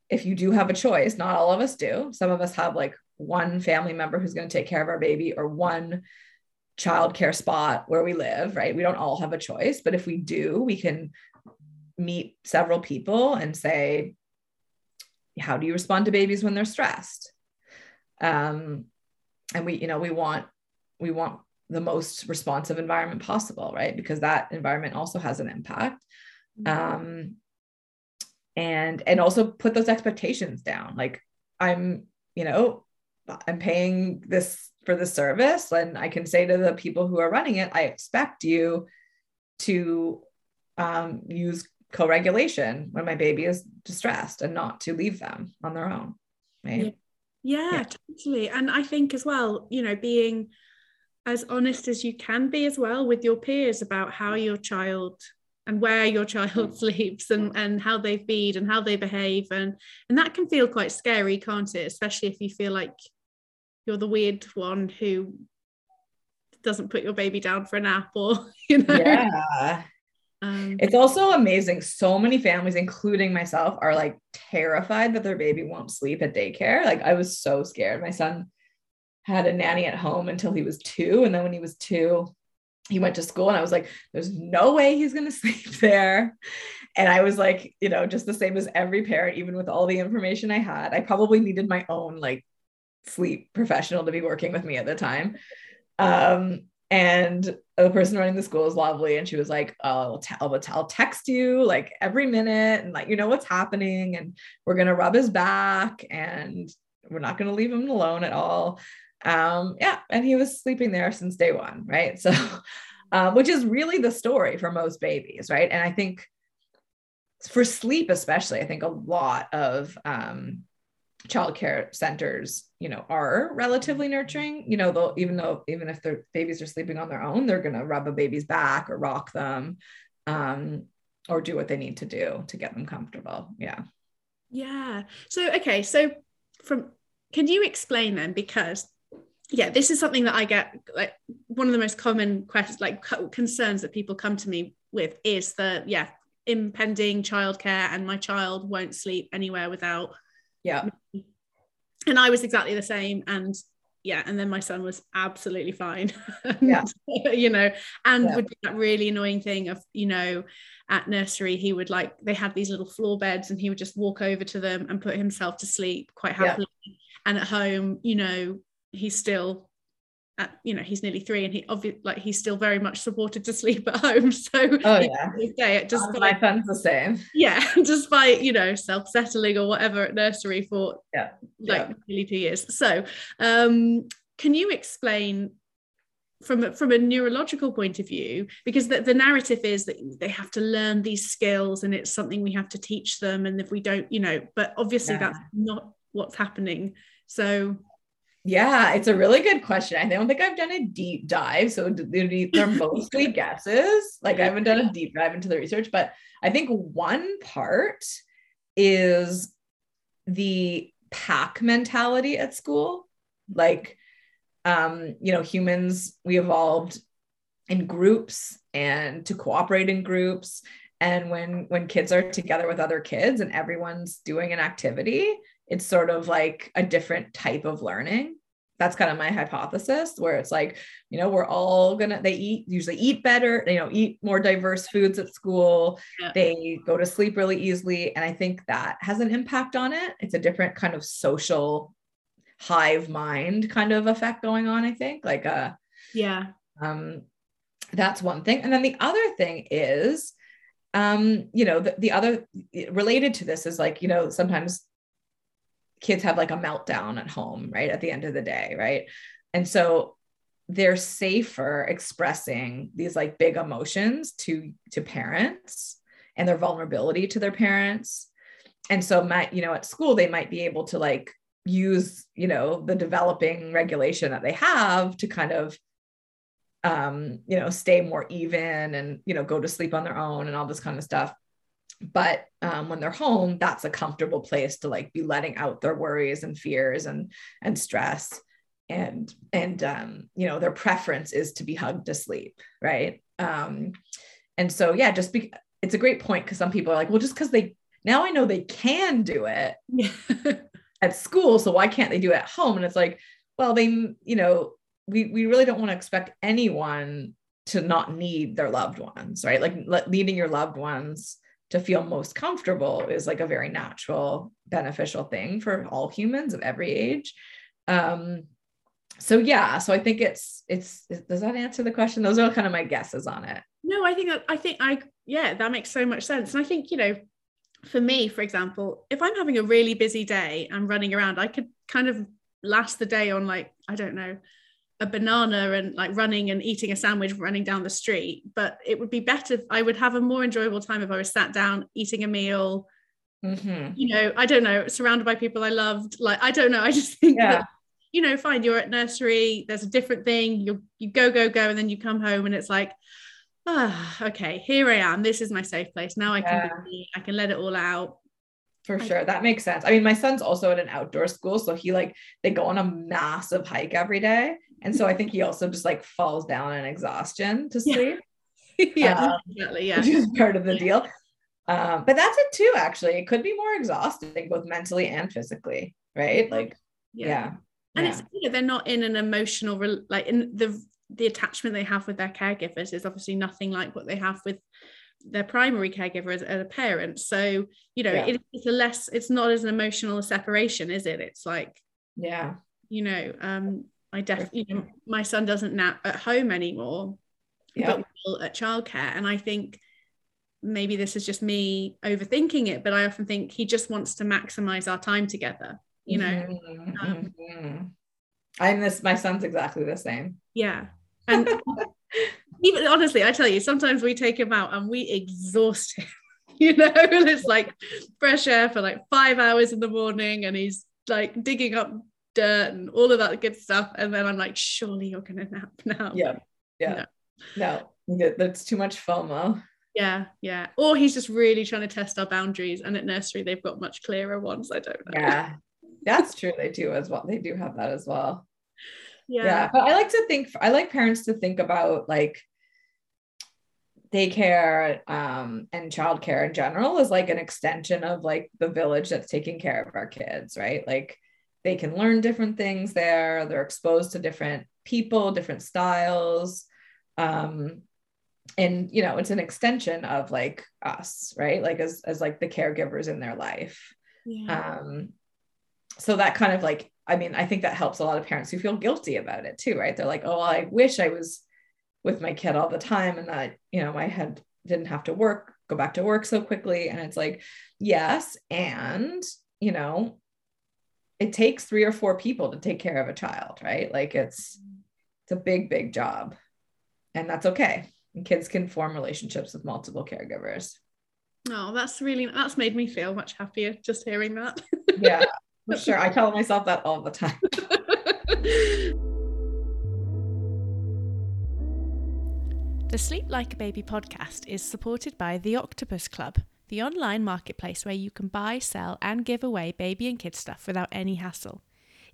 Speaker 2: if you do have a choice, not all of us do. Some of us have like one family member who's going to take care of our baby or one childcare spot where we live, right? We don't all have a choice, but if we do, we can meet several people and say, how do you respond to babies when they're stressed? Um, and we, you know, we want we want the most responsive environment possible, right? Because that environment also has an impact. Mm-hmm. Um, and and also put those expectations down. Like I'm, you know, I'm paying this for the service. And i can say to the people who are running it i expect you to um, use co-regulation when my baby is distressed and not to leave them on their own
Speaker 1: right? Yeah, yeah, yeah. totally. And i think as well you know being as honest as you can be as well with your peers about how mm. your child and where your child mm. sleeps and, mm. and how they feed and how they behave. And and that can feel quite scary can't it? Especially if you feel like you're the weird one who doesn't put your baby down for a nap or you know?
Speaker 2: Yeah. Um, it's also amazing. So many families including myself are like terrified that their baby won't sleep at daycare. Like i was so scared. My son had a nanny at home until he was two and then when he was two he went to school and i was like there's no way he's going to sleep there. And i was like you know just the same as every parent even with all the information i had. I probably needed my own like sleep professional to be working with me at the time. Um, and the person running the school is lovely. And she was like, oh, I'll, I'll text you like every minute and let you know what's happening. And we're going to rub his back and we're not going to leave him alone at all. Um, yeah. And he was sleeping there since day one. Right. So, um, which is really the story for most babies. Right. And I think for sleep, especially, I think a lot of, um, childcare centers you know are relatively nurturing. You know they'll even though even if their babies are sleeping on their own they're going to rub a baby's back or rock them um, or do what they need to do to get them comfortable. Yeah.
Speaker 1: Yeah. So okay. So from can you explain then? Because yeah this is something that i get like one of the most common questions like concerns that people come to me with is the yeah impending childcare and my child won't sleep anywhere without
Speaker 2: yeah
Speaker 1: and i was exactly the same and yeah and then my son was absolutely fine
Speaker 2: yeah
Speaker 1: you know and yeah. would be that really annoying thing of you know at nursery he would like they had these little floor beds and he would just walk over to them and put himself to sleep quite happily yeah. and at home you know he's still at, you know he's nearly three and he obviously like he's still very much supported to sleep at home. So
Speaker 2: oh yeah. day,
Speaker 1: just
Speaker 2: by, my son's the same.
Speaker 1: Yeah just by you know self-settling or whatever at nursery for
Speaker 2: yeah.
Speaker 1: like yeah. nearly two years. So um can you explain from a, from a neurological point of view because the, the narrative is that they have to learn these skills and it's something we have to teach them and if we don't you know but obviously yeah. that's not what's happening. So
Speaker 2: yeah, it's a really good question. I don't think I've done a deep dive. So they're mostly guesses. Like I haven't done a deep dive into the research, but I think one part is the pack mentality at school. Like, um, you know, humans, we evolved in groups and to cooperate in groups. And when when kids are together with other kids and everyone's doing an activity, it's sort of like a different type of learning. That's kind of my hypothesis where it's like you know we're all gonna they eat usually eat better you know eat more diverse foods at school. Yeah. they go to sleep really easily. And i think that has an impact on it. It's a different kind of social hive mind kind of effect going on i think like uh
Speaker 1: yeah.
Speaker 2: um that's one thing. And then the other thing is um you know the, the other related to this is like you know sometimes kids have like a meltdown at home right at the end of the day right? And so they're safer expressing these like big emotions to to parents and their vulnerability to their parents. And so might you know at school they might be able to like use you know the developing regulation that they have to kind of um you know stay more even and you know go to sleep on their own and all this kind of stuff but um, when they're home that's a comfortable place to like be letting out their worries and fears and and stress. And and um, you know their preference is to be hugged to sleep right? Um, and so yeah just be it's a great point because some people are like well just because they now i know they can do it at school so why can't they do it at home? And it's like well they you know we we really don't want to expect anyone to not need their loved ones right? Like leading your loved ones to feel most comfortable is like a very natural beneficial thing for all humans of every age. Um so yeah so i think it's it's does that answer the question? Those are kind of my guesses on it.
Speaker 1: No i think i think i yeah that makes so much sense. And i think you know for me, for example, if I'm having a really busy day and running around, I could kind of last the day on like, I don't know, a banana and like running and eating a sandwich running down the street. But it would be better, I would have a more enjoyable time if I was sat down eating a meal. Mm-hmm. You know, I don't know, surrounded by people I loved. Like, I don't know. I just think yeah. that, you know, fine, you're at nursery, there's a different thing, you you go, go, go, and then you come home and it's like, ah, okay, here I am. This is my safe place. Now I can yeah. be, I can let it all out.
Speaker 2: For sure. That makes sense. I mean, my son's also at an outdoor school. So he like they go on a massive hike every day. And so I think he also just like falls down in exhaustion to sleep.
Speaker 1: Yeah, yeah um, exactly. Yeah.
Speaker 2: Which is part of the deal. Um, but that's it too, actually. It could be more exhausting, both mentally and physically, right? Like, yeah. yeah.
Speaker 1: And yeah. it's you know, they're not in an emotional like in the the attachment they have with their caregivers is obviously nothing like what they have with their primary caregiver as, as a parent so you know yeah. it, it's a less it's not as an emotional separation is it it's like
Speaker 2: yeah
Speaker 1: you know um i definitely you know my son doesn't nap at home anymore yeah. but will at childcare and i think maybe this is just me overthinking it but i often think he just wants to maximize our time together you know mm-hmm. Um,
Speaker 2: mm-hmm. i'm this my son's exactly the same
Speaker 1: yeah and even honestly, I tell you, sometimes we take him out and we exhaust him. You know, it's like fresh air for like five hours in the morning, and he's like digging up dirt and all of that good stuff. And then I'm like, surely you're gonna nap now.
Speaker 2: Yeah, yeah. No, no that's too much FOMO.
Speaker 1: Yeah, yeah. Or he's just really trying to test our boundaries. And at nursery, they've got much clearer ones. I don't know.
Speaker 2: Yeah, that's true. They do as well. They do have that as well
Speaker 1: yeah. yeah
Speaker 2: but i like to think i like parents to think about like daycare um, and childcare in general is like an extension of like the village that's taking care of our kids right like they can learn different things there they're exposed to different people different styles um, and you know it's an extension of like us right like as as like the caregivers in their life yeah. um so that kind of like I mean, I think that helps a lot of parents who feel guilty about it too, right? They're like, oh, I wish I was with my kid all the time and that, you know, I had didn't have to work, go back to work so quickly. And it's like, yes. And, you know, it takes three or four people to take care of a child, right? Like it's it's a big, big job. And that's okay. And kids can form relationships with multiple caregivers.
Speaker 1: Oh, that's really that's made me feel much happier just hearing that.
Speaker 2: yeah. For sure. I tell myself that all the time.
Speaker 3: the Sleep Like a Baby podcast is supported by The Octopus Club, the online marketplace where you can buy, sell, and give away baby and kid stuff without any hassle.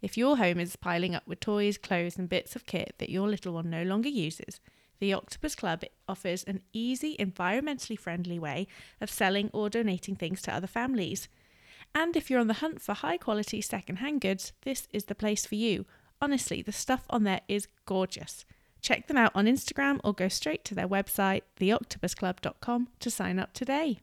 Speaker 3: If your home is piling up with toys, clothes, and bits of kit that your little one no longer uses, the Octopus Club offers an easy, environmentally friendly way of selling or donating things to other families. And if you're on the hunt for high quality second-hand goods, this is the place for you.
Speaker 1: honestly, the stuff on there is gorgeous. Check them out on Instagram or go straight to their website, theoctopusclub.com, to sign up today.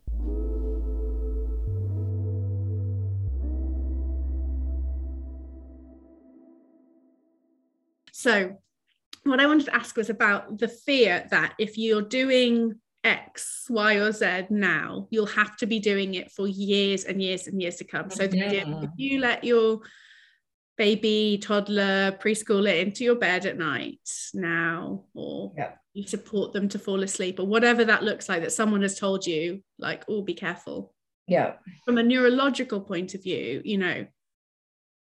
Speaker 4: So, what I wanted to ask was about the fear that if you're doing X, Y, or Z now, you'll have to be doing it for years and years and years to come. So, the idea if you let your baby, toddler, preschooler into your bed at night now, or
Speaker 2: yeah.
Speaker 4: you support them to fall asleep, or whatever that looks like, that someone has told you, like, oh, be careful.
Speaker 2: Yeah.
Speaker 4: From a neurological point of view, you know,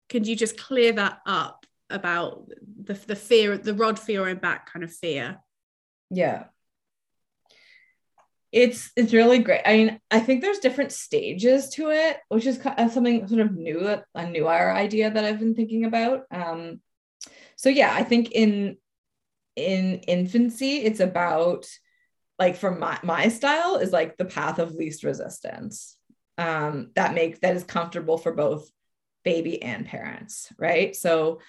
Speaker 4: can you just clear that up about the, the fear, the rod fear and back kind of fear?
Speaker 2: Yeah it's it's really great. I mean, I think there's different stages to it, which is something sort of new a newer idea that I've been thinking about. Um, so yeah, I think in in infancy, it's about like from my my style is like the path of least resistance. Um, that makes that is comfortable for both baby and parents, right? So,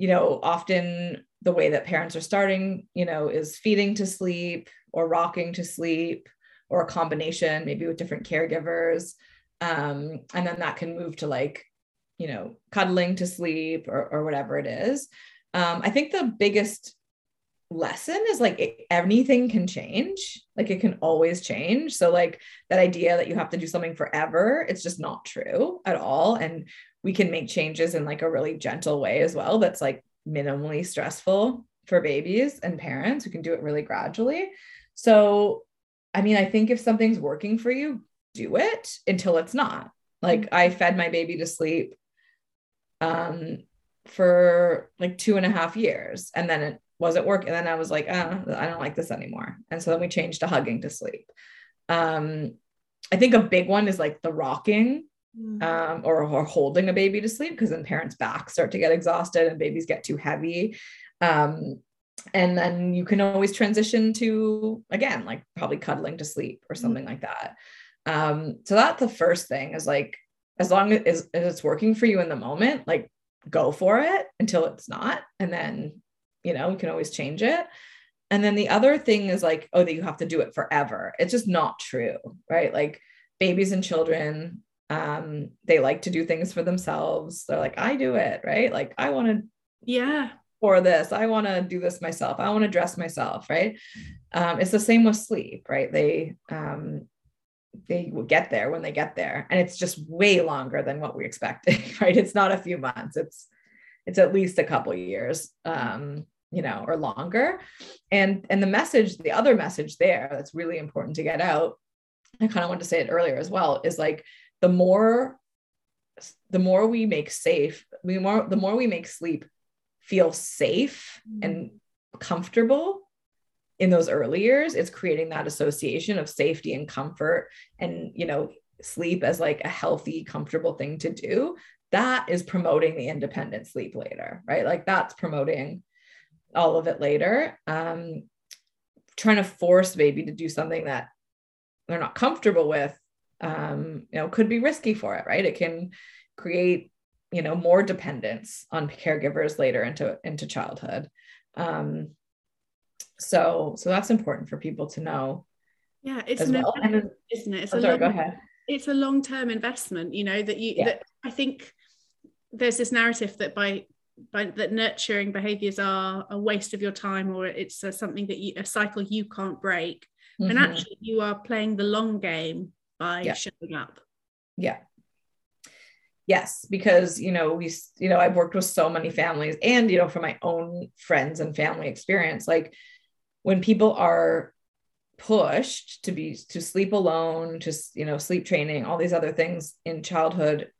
Speaker 2: you know, often the way that parents are starting, you know, is feeding to sleep or rocking to sleep or a combination, maybe with different caregivers. Um, and then that can move to like, you know, cuddling to sleep or, or whatever it is. Um, I think the biggest lesson is like it, anything can change like it can always change so like that idea that you have to do something forever it's just not true at all and we can make changes in like a really gentle way as well that's like minimally stressful for babies and parents who can do it really gradually so, I mean, I think if something's working for you, do it until it's not. Like I mm-hmm. fed my baby to sleep um for like two and a half years and then it wasn't working. And then I was like, oh, I don't like this anymore. And so then we changed to hugging to sleep. Um, I think a big one is like the rocking mm-hmm. um, or, or holding a baby to sleep because then parents' backs start to get exhausted and babies get too heavy. Um, and then you can always transition to again like probably cuddling to sleep or mm-hmm. something mm-hmm. like that um so that's the first thing is like as long as, as it's working for you in the moment like go for it until it's not and then you know you can always change it and then the other thing is like oh that you have to do it forever it's just not true right like babies and children um they like to do things for themselves they're like i do it right like i want to
Speaker 4: yeah
Speaker 2: for this. I want to do this myself. I want to dress myself, right? Um, it's the same with sleep, right? They um, they will get there when they get there, and it's just way longer than what we expected, right? It's not a few months. It's it's at least a couple years, um, you know, or longer. And and the message, the other message there that's really important to get out. I kind of want to say it earlier as well. Is like the more the more we make safe, we more the more we make sleep feel safe mm-hmm. and comfortable in those early years it's creating that association of safety and comfort and you know sleep as like a healthy comfortable thing to do. That is promoting the independent sleep later right? Like that's promoting all of it later. Um trying to force baby to do something that they're not comfortable with um you know could be risky for it right it can create you know more dependence on caregivers later into into childhood um so so that's important for people to know
Speaker 4: yeah it's an well. then, isn't it it's
Speaker 2: oh, a sorry, long, go ahead
Speaker 4: it's a long-term investment you know that you yeah. that i think there's this narrative that by by that nurturing behaviors are a waste of your time or it's a, something that you a cycle you can't break mm-hmm. and actually you are playing the long game by yeah. showing up.
Speaker 2: Yeah. Yes because you know we you know i've worked with so many families and you know from my own friends and family experience like when people are pushed to be to sleep alone to you know sleep training all these other things in childhood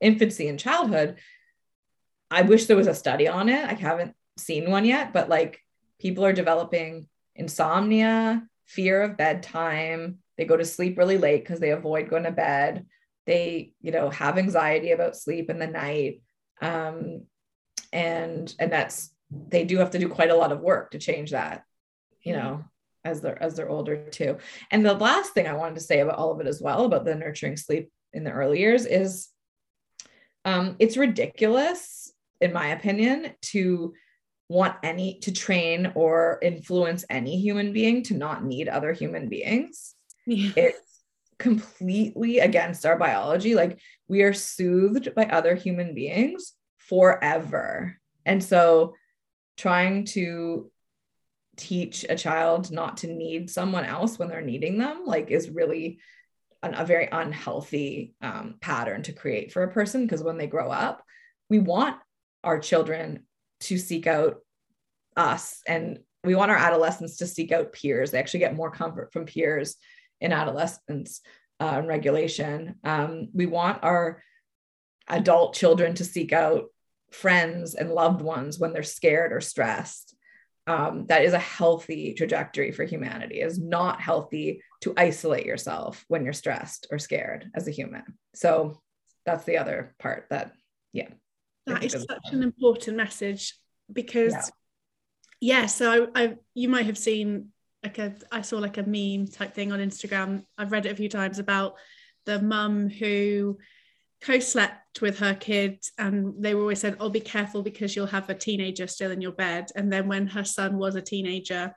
Speaker 2: infancy and childhood i wish there was a study on it. I haven't seen one yet but like people are developing insomnia fear of bedtime they go to sleep really late because they avoid going to bed. They you know have anxiety about sleep in the night. Um, and and that's they do have to do quite a lot of work to change that you know as they're as they're older too. And the last thing i wanted to say about all of it as well about the nurturing sleep in the early years is um, it's ridiculous in my opinion, to want any to train or influence any human being to not need other human beings. Yeah. It's completely against our biology. Like we are soothed by other human beings forever. And so trying to teach a child not to need someone else when they're needing them like is really an, a very unhealthy um, pattern to create for a person because when they grow up we want our children to seek out us and we want our adolescents to seek out peers they actually get more comfort from peers in adolescence uh, and regulation. Um, we want our adult children to seek out friends and loved ones when they're scared or stressed. Um, that is a healthy trajectory for humanity. Is not healthy to isolate yourself when you're stressed or scared as a human. So that's the other part that yeah.
Speaker 1: That is such an important message because yeah, yeah so I, I you might have seen like a i saw like a meme type thing on instagram. I've read it a few times about the mum who co-slept with her kids and they were always said oh be careful because you'll have a teenager still in your bed. And then when her son was a teenager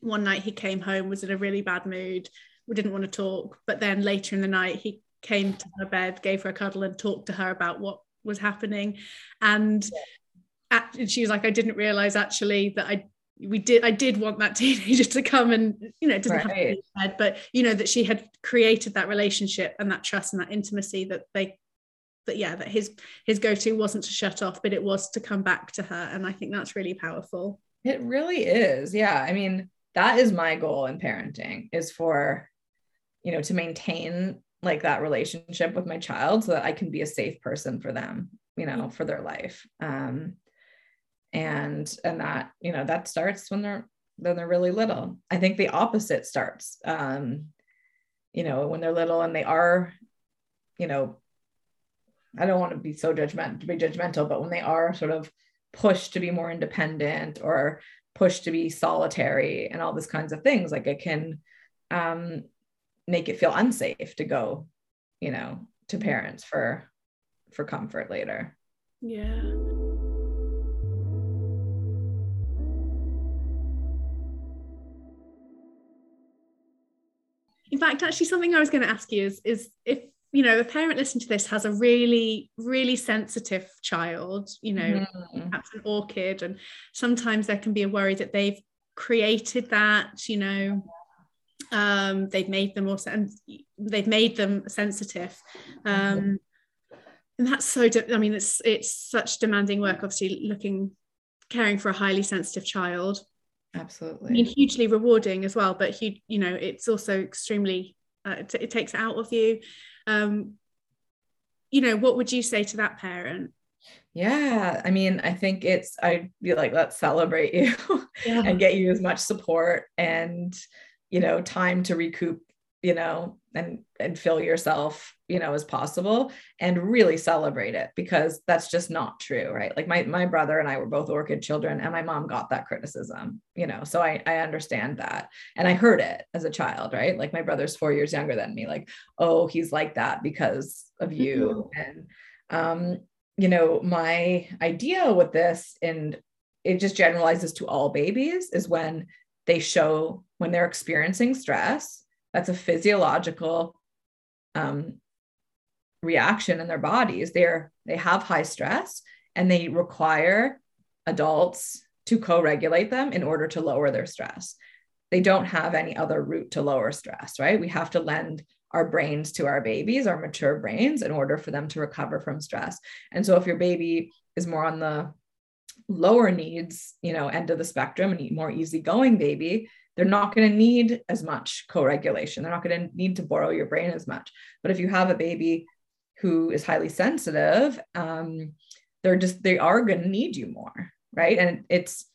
Speaker 1: one night he came home was in a really bad mood we didn't want to talk. But then later in the night he came to her bed gave her a cuddle and talked to her about what was happening. And, at, and she was like i didn't realize actually that i we did i did want that teenager to come and you know it doesn't right. have to be said but you know that she had created that relationship and that trust and that intimacy that they that yeah that his his go-to wasn't to shut off but it was to come back to her. And i think that's really powerful.
Speaker 2: It really is. Yeah. I mean that is my goal in parenting is for you know to maintain like that relationship with my child so that i can be a safe person for them you know for their life. Um and and that you know that starts when they're when they're really little i think the opposite starts um you know when they're little and they are you know I don't want to be so judgmental to be judgmental, but when they are sort of pushed to be more independent or pushed to be solitary and all these kinds of things, like it can um, make it feel unsafe to go, you know, to parents for for comfort later.
Speaker 1: Yeah. Fact, actually, something I was going to ask you is, is if you know, a parent listening to this has a really, really sensitive child, you know, mm-hmm. perhaps an orchid, and sometimes there can be a worry that they've created that, you know, um, they've made them also, and they've made them sensitive. Um, mm-hmm. And that's so, de- I mean, it's it's such demanding work, obviously, looking, caring for a highly sensitive child.
Speaker 2: Absolutely.
Speaker 1: I mean, hugely rewarding as well, but you, you know, it's also extremely, uh, it, it takes it out of you um, you know what would you say to that parent
Speaker 2: yeah i mean i think it's i'd be like let's celebrate you yeah. and get you as much support and you know time to recoup you know and and fill yourself you know as possible and really celebrate it because that's just not true right? Like my my brother and i were both orchid children and my mom got that criticism you know? So i i understand that. And i heard it as a child right? Like my brother's 4 years younger than me. Like oh he's like that because of you. Mm-hmm. and um you know my idea with this and it just generalizes to all babies is when they show when they're experiencing stress that's a physiological um, reaction in their bodies. They're they have high stress and they require adults to co-regulate them in order to lower their stress. They don't have any other route to lower stress, right? We have to lend our brains to our babies, our mature brains, in order for them to recover from stress. And so if your baby is more on the lower needs, you know, end of the spectrum and more easygoing baby, they're not going to need as much co-regulation. They're not going to need to borrow your brain as much. But if you have a baby who is highly sensitive, um, they're just they are going to need you more, right? And it's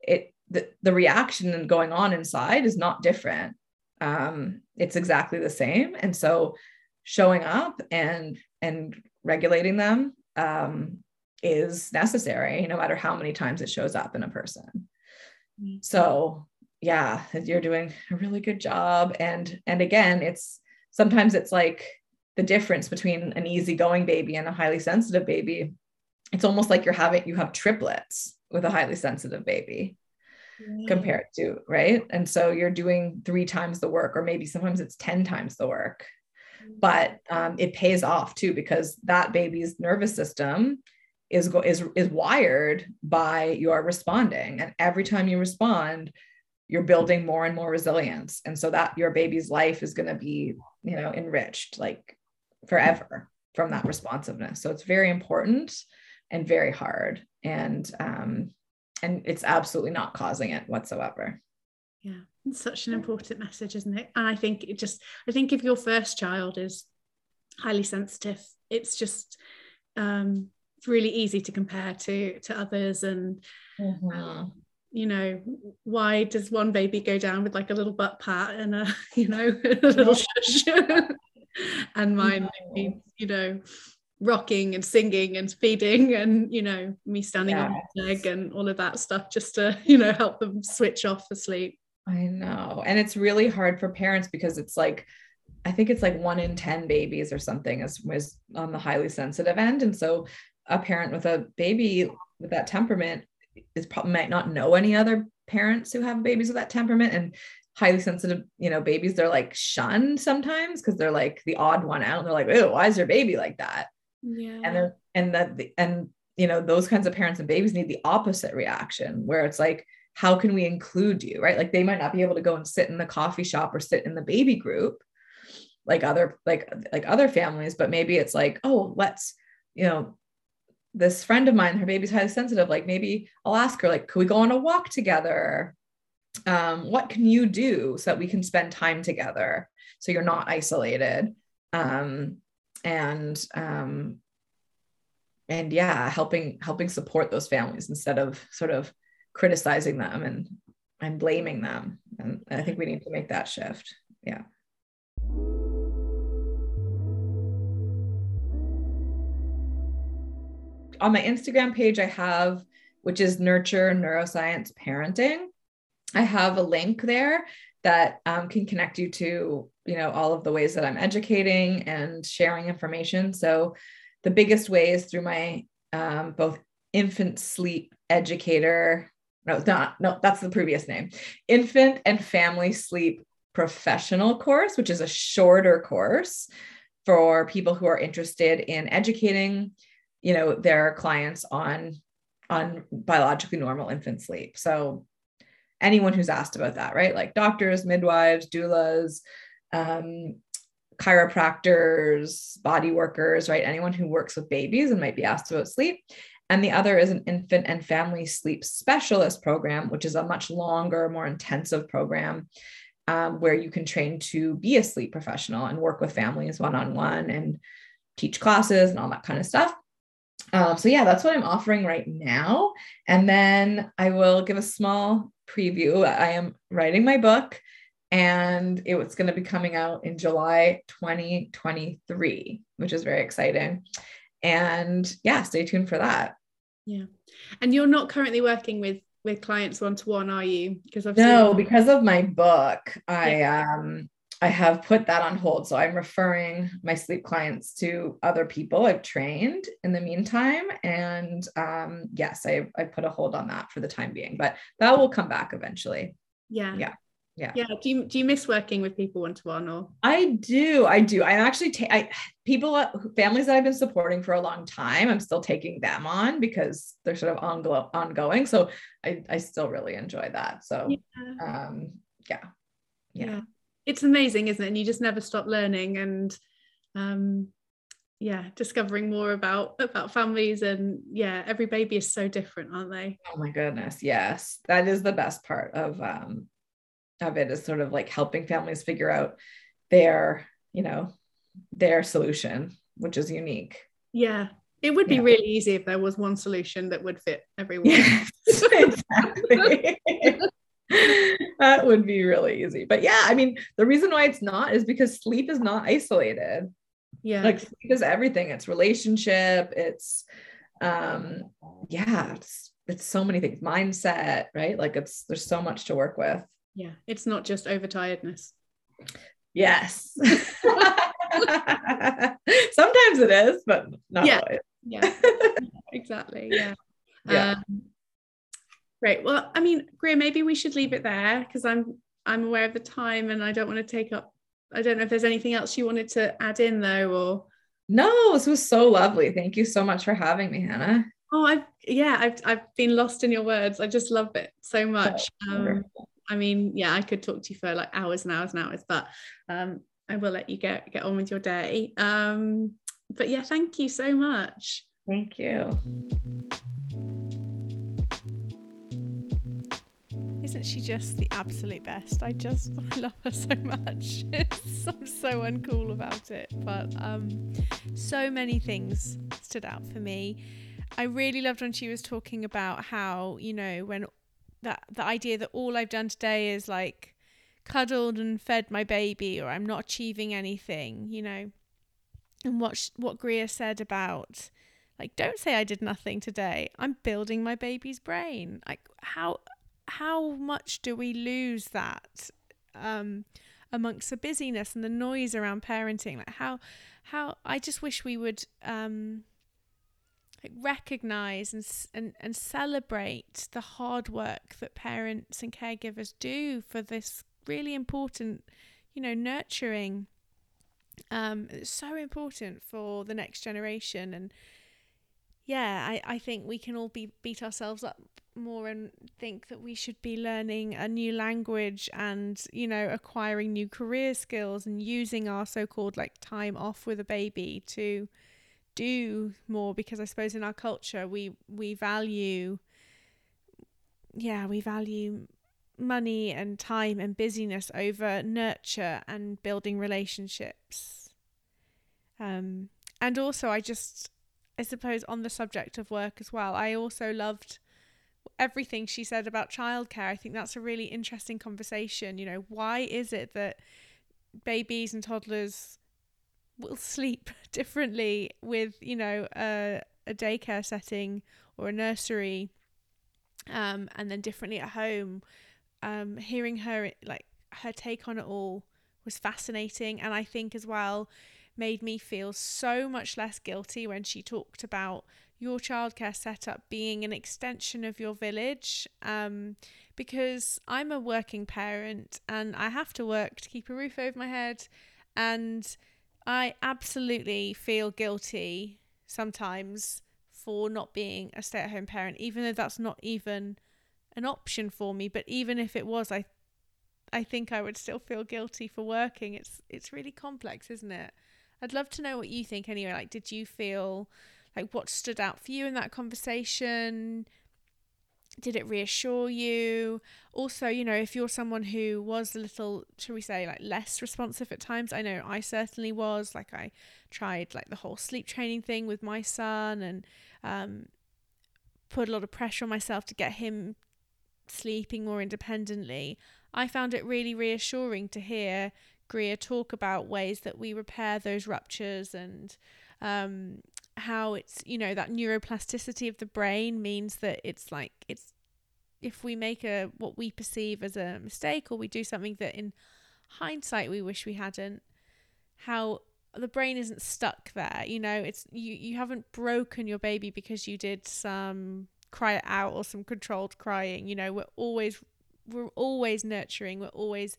Speaker 2: it the, the reaction going on inside is not different. Um, it's exactly the same. And so showing up and and regulating them um, is necessary no matter how many times it shows up in a person. Mm-hmm. So yeah you're doing a really good job. And and again it's sometimes it's like the difference between an easygoing baby and a highly sensitive baby. It's almost like you're having you have triplets with a highly sensitive baby yeah. compared to right? And so you're doing three times the work or maybe sometimes it's 10 times the work. But um, it pays off too because that baby's nervous system is go- is is wired by your responding. And every time you respond you're building more and more resilience. And so that your baby's life is going to be you know enriched like forever from that responsiveness. So it's very important and very hard. And um and it's absolutely not causing it whatsoever.
Speaker 1: Yeah it's such an important message isn't it? And i think it just i think if your first child is highly sensitive it's just um it's really easy to compare to to others and mm-hmm. um, you know why does one baby go down with like a little butt pat and a you know a little shush? And mine no. you know rocking and singing and feeding and you know me standing yes. on my leg and all of that stuff just to you know help them switch off for sleep.
Speaker 2: I know. And it's really hard for parents because it's like i think it's like one in 10 babies or something is, is on the highly sensitive end. And so a parent with a baby with that temperament is probably might not know any other parents who have babies with that temperament and highly sensitive, you know, babies, they're like shunned sometimes because they're like the odd one out. And they're like, oh, why is your baby like that?
Speaker 1: Yeah.
Speaker 2: And they're and that and you know, those kinds of parents and babies need the opposite reaction where it's like, how can we include you? Right. Like they might not be able to go and sit in the coffee shop or sit in the baby group like other like like other families, but maybe it's like, oh, let's, you know, this friend of mine, her baby's highly sensitive. Like maybe I'll ask her, like, could we go on a walk together? Um, what can you do so that we can spend time together so you're not isolated? Um, and um, and yeah, helping helping support those families instead of sort of criticizing them and and blaming them. And I think we need to make that shift. Yeah. On my Instagram page, I have, which is Nurture Neuroscience Parenting. I have a link there that um, can connect you to, you know, all of the ways that I'm educating and sharing information. So the biggest way is through my um, both infant sleep educator. No, not, no, that's the previous name. Infant and family sleep professional course, which is a shorter course for people who are interested in educating you know their clients on on biologically normal infant sleep. So anyone who's asked about that right? Like doctors midwives doulas um, chiropractors body workers right? Anyone who works with babies and might be asked about sleep. And the other is an infant and family sleep specialist program which is a much longer more intensive program um, where you can train to be a sleep professional and work with families one-on-one and teach classes and all that kind of stuff um, so yeah, that's what I'm offering right now. And then I will give a small preview. I am writing my book and it, it's going to be coming out in July 2023, which is very exciting. And yeah, stay tuned for that.
Speaker 1: Yeah. And you're not currently working with with clients one to one, are you?
Speaker 2: Because I've no, because of my book, I um I have put that on hold. So I'm referring my sleep clients to other people I've trained in the meantime. And um, yes, I, I put a hold on that for the time being, but that will come back eventually.
Speaker 1: Yeah.
Speaker 2: Yeah. Yeah.
Speaker 1: Yeah. Do you, do you miss working with people one to one or?
Speaker 2: I do. I do. I'm actually, ta- I, people, uh, families that I've been supporting for a long time, I'm still taking them on because they're sort of ongo- ongoing. So I, I still really enjoy that. So, yeah. um, yeah. yeah. yeah
Speaker 1: it's amazing, isn't it? And you just never stop learning and um yeah, discovering more about about families and yeah, every baby is so different, aren't they?
Speaker 2: Oh my goodness, yes. That is the best part of um of it is sort of like helping families figure out their, you know, their solution, which is unique.
Speaker 1: Yeah. It would be yeah. really easy if there was one solution that would fit everyone.
Speaker 2: Yes, exactly. that would be really easy. But yeah, I mean, the reason why it's not is because sleep is not isolated.
Speaker 1: Yeah.
Speaker 2: Like sleep is everything. It's relationship, it's um yeah, it's it's so many things. Mindset, right? Like it's there's so much to work with.
Speaker 1: Yeah. It's not just overtiredness.
Speaker 2: Yes. Sometimes it is, but not
Speaker 1: yeah.
Speaker 2: always.
Speaker 1: Yeah.
Speaker 4: exactly. Yeah. yeah. Um, great. Well, I mean, Greer, maybe we should leave it there because I'm I'm aware of the time and I don't want to take up. I don't know if there's anything else you wanted to add in though, or
Speaker 2: no, this was so lovely. Thank you so much for having me, Hannah.
Speaker 4: Oh, I've yeah, I've I've been lost in your words. I just love it so much. Um, I mean, yeah, I could talk to you for like hours and hours and hours, but um, I will let you get get on with your day. Um, but yeah, thank you so much.
Speaker 2: Thank you.
Speaker 1: Isn't she just the absolute best? I just love her so much. I'm so uncool about it, but um, so many things stood out for me. I really loved when she was talking about how you know when that the idea that all I've done today is like cuddled and fed my baby or I'm not achieving anything, you know. And what what Greer said about like don't say I did nothing today. I'm building my baby's brain. Like how how much do we lose that um amongst the busyness and the noise around parenting? Like how how I just wish we would um like recognize and, and and celebrate the hard work that parents and caregivers do for this really important you know nurturing um it's so important for the next generation and yeah i i think we can all be beat ourselves up more and think that we should be learning a new language and you know acquiring new career skills and using our so-called like time off with a baby to do more because I suppose in our culture we we value yeah, we value money and time and busyness over nurture and building relationships. Um and also I just I suppose on the subject of work as well, I also loved everything she said about childcare. I think that's a really interesting conversation. You know, why is it that babies and toddlers will sleep differently with you know a, a daycare setting or a nursery um, and then differently at home um, hearing her like her take on it all was fascinating and i think as well made me feel so much less guilty when she talked about your childcare setup being an extension of your village um, because i'm a working parent and i have to work to keep a roof over my head and I absolutely feel guilty sometimes for not being a stay at home parent, even though that's not even an option for me. But even if it was, I I think I would still feel guilty for working. It's it's really complex, isn't it? I'd love to know what you think anyway. Like did you feel like what stood out for you in that conversation? did it reassure you also you know if you're someone who was a little shall we say like less responsive at times i know i certainly was like i tried like the whole sleep training thing with my son and um, put a lot of pressure on myself to get him sleeping more independently i found it really reassuring to hear Greer talk about ways that we repair those ruptures and um, how it's you know that neuroplasticity of the brain means that it's like it's if we make a what we perceive as a mistake or we do something that in hindsight we wish we hadn't how the brain isn't stuck there you know? It's you you haven't broken your baby because you did some cry out or some controlled crying you know? We're always we're always nurturing we're always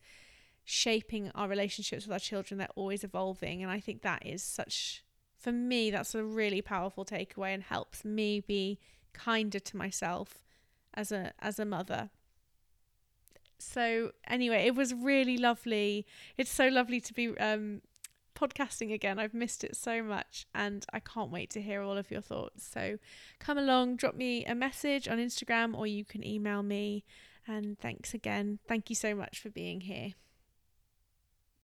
Speaker 1: shaping our relationships with our children they're always evolving and i think that is such for me, that's a really powerful takeaway and helps me be kinder to myself as a as a mother. So anyway, it was really lovely. It's so lovely to be um, podcasting again. I've missed it so much and I can't wait to hear all of your thoughts. So come along, drop me a message on Instagram or you can email me. And thanks again. Thank you so much for being here.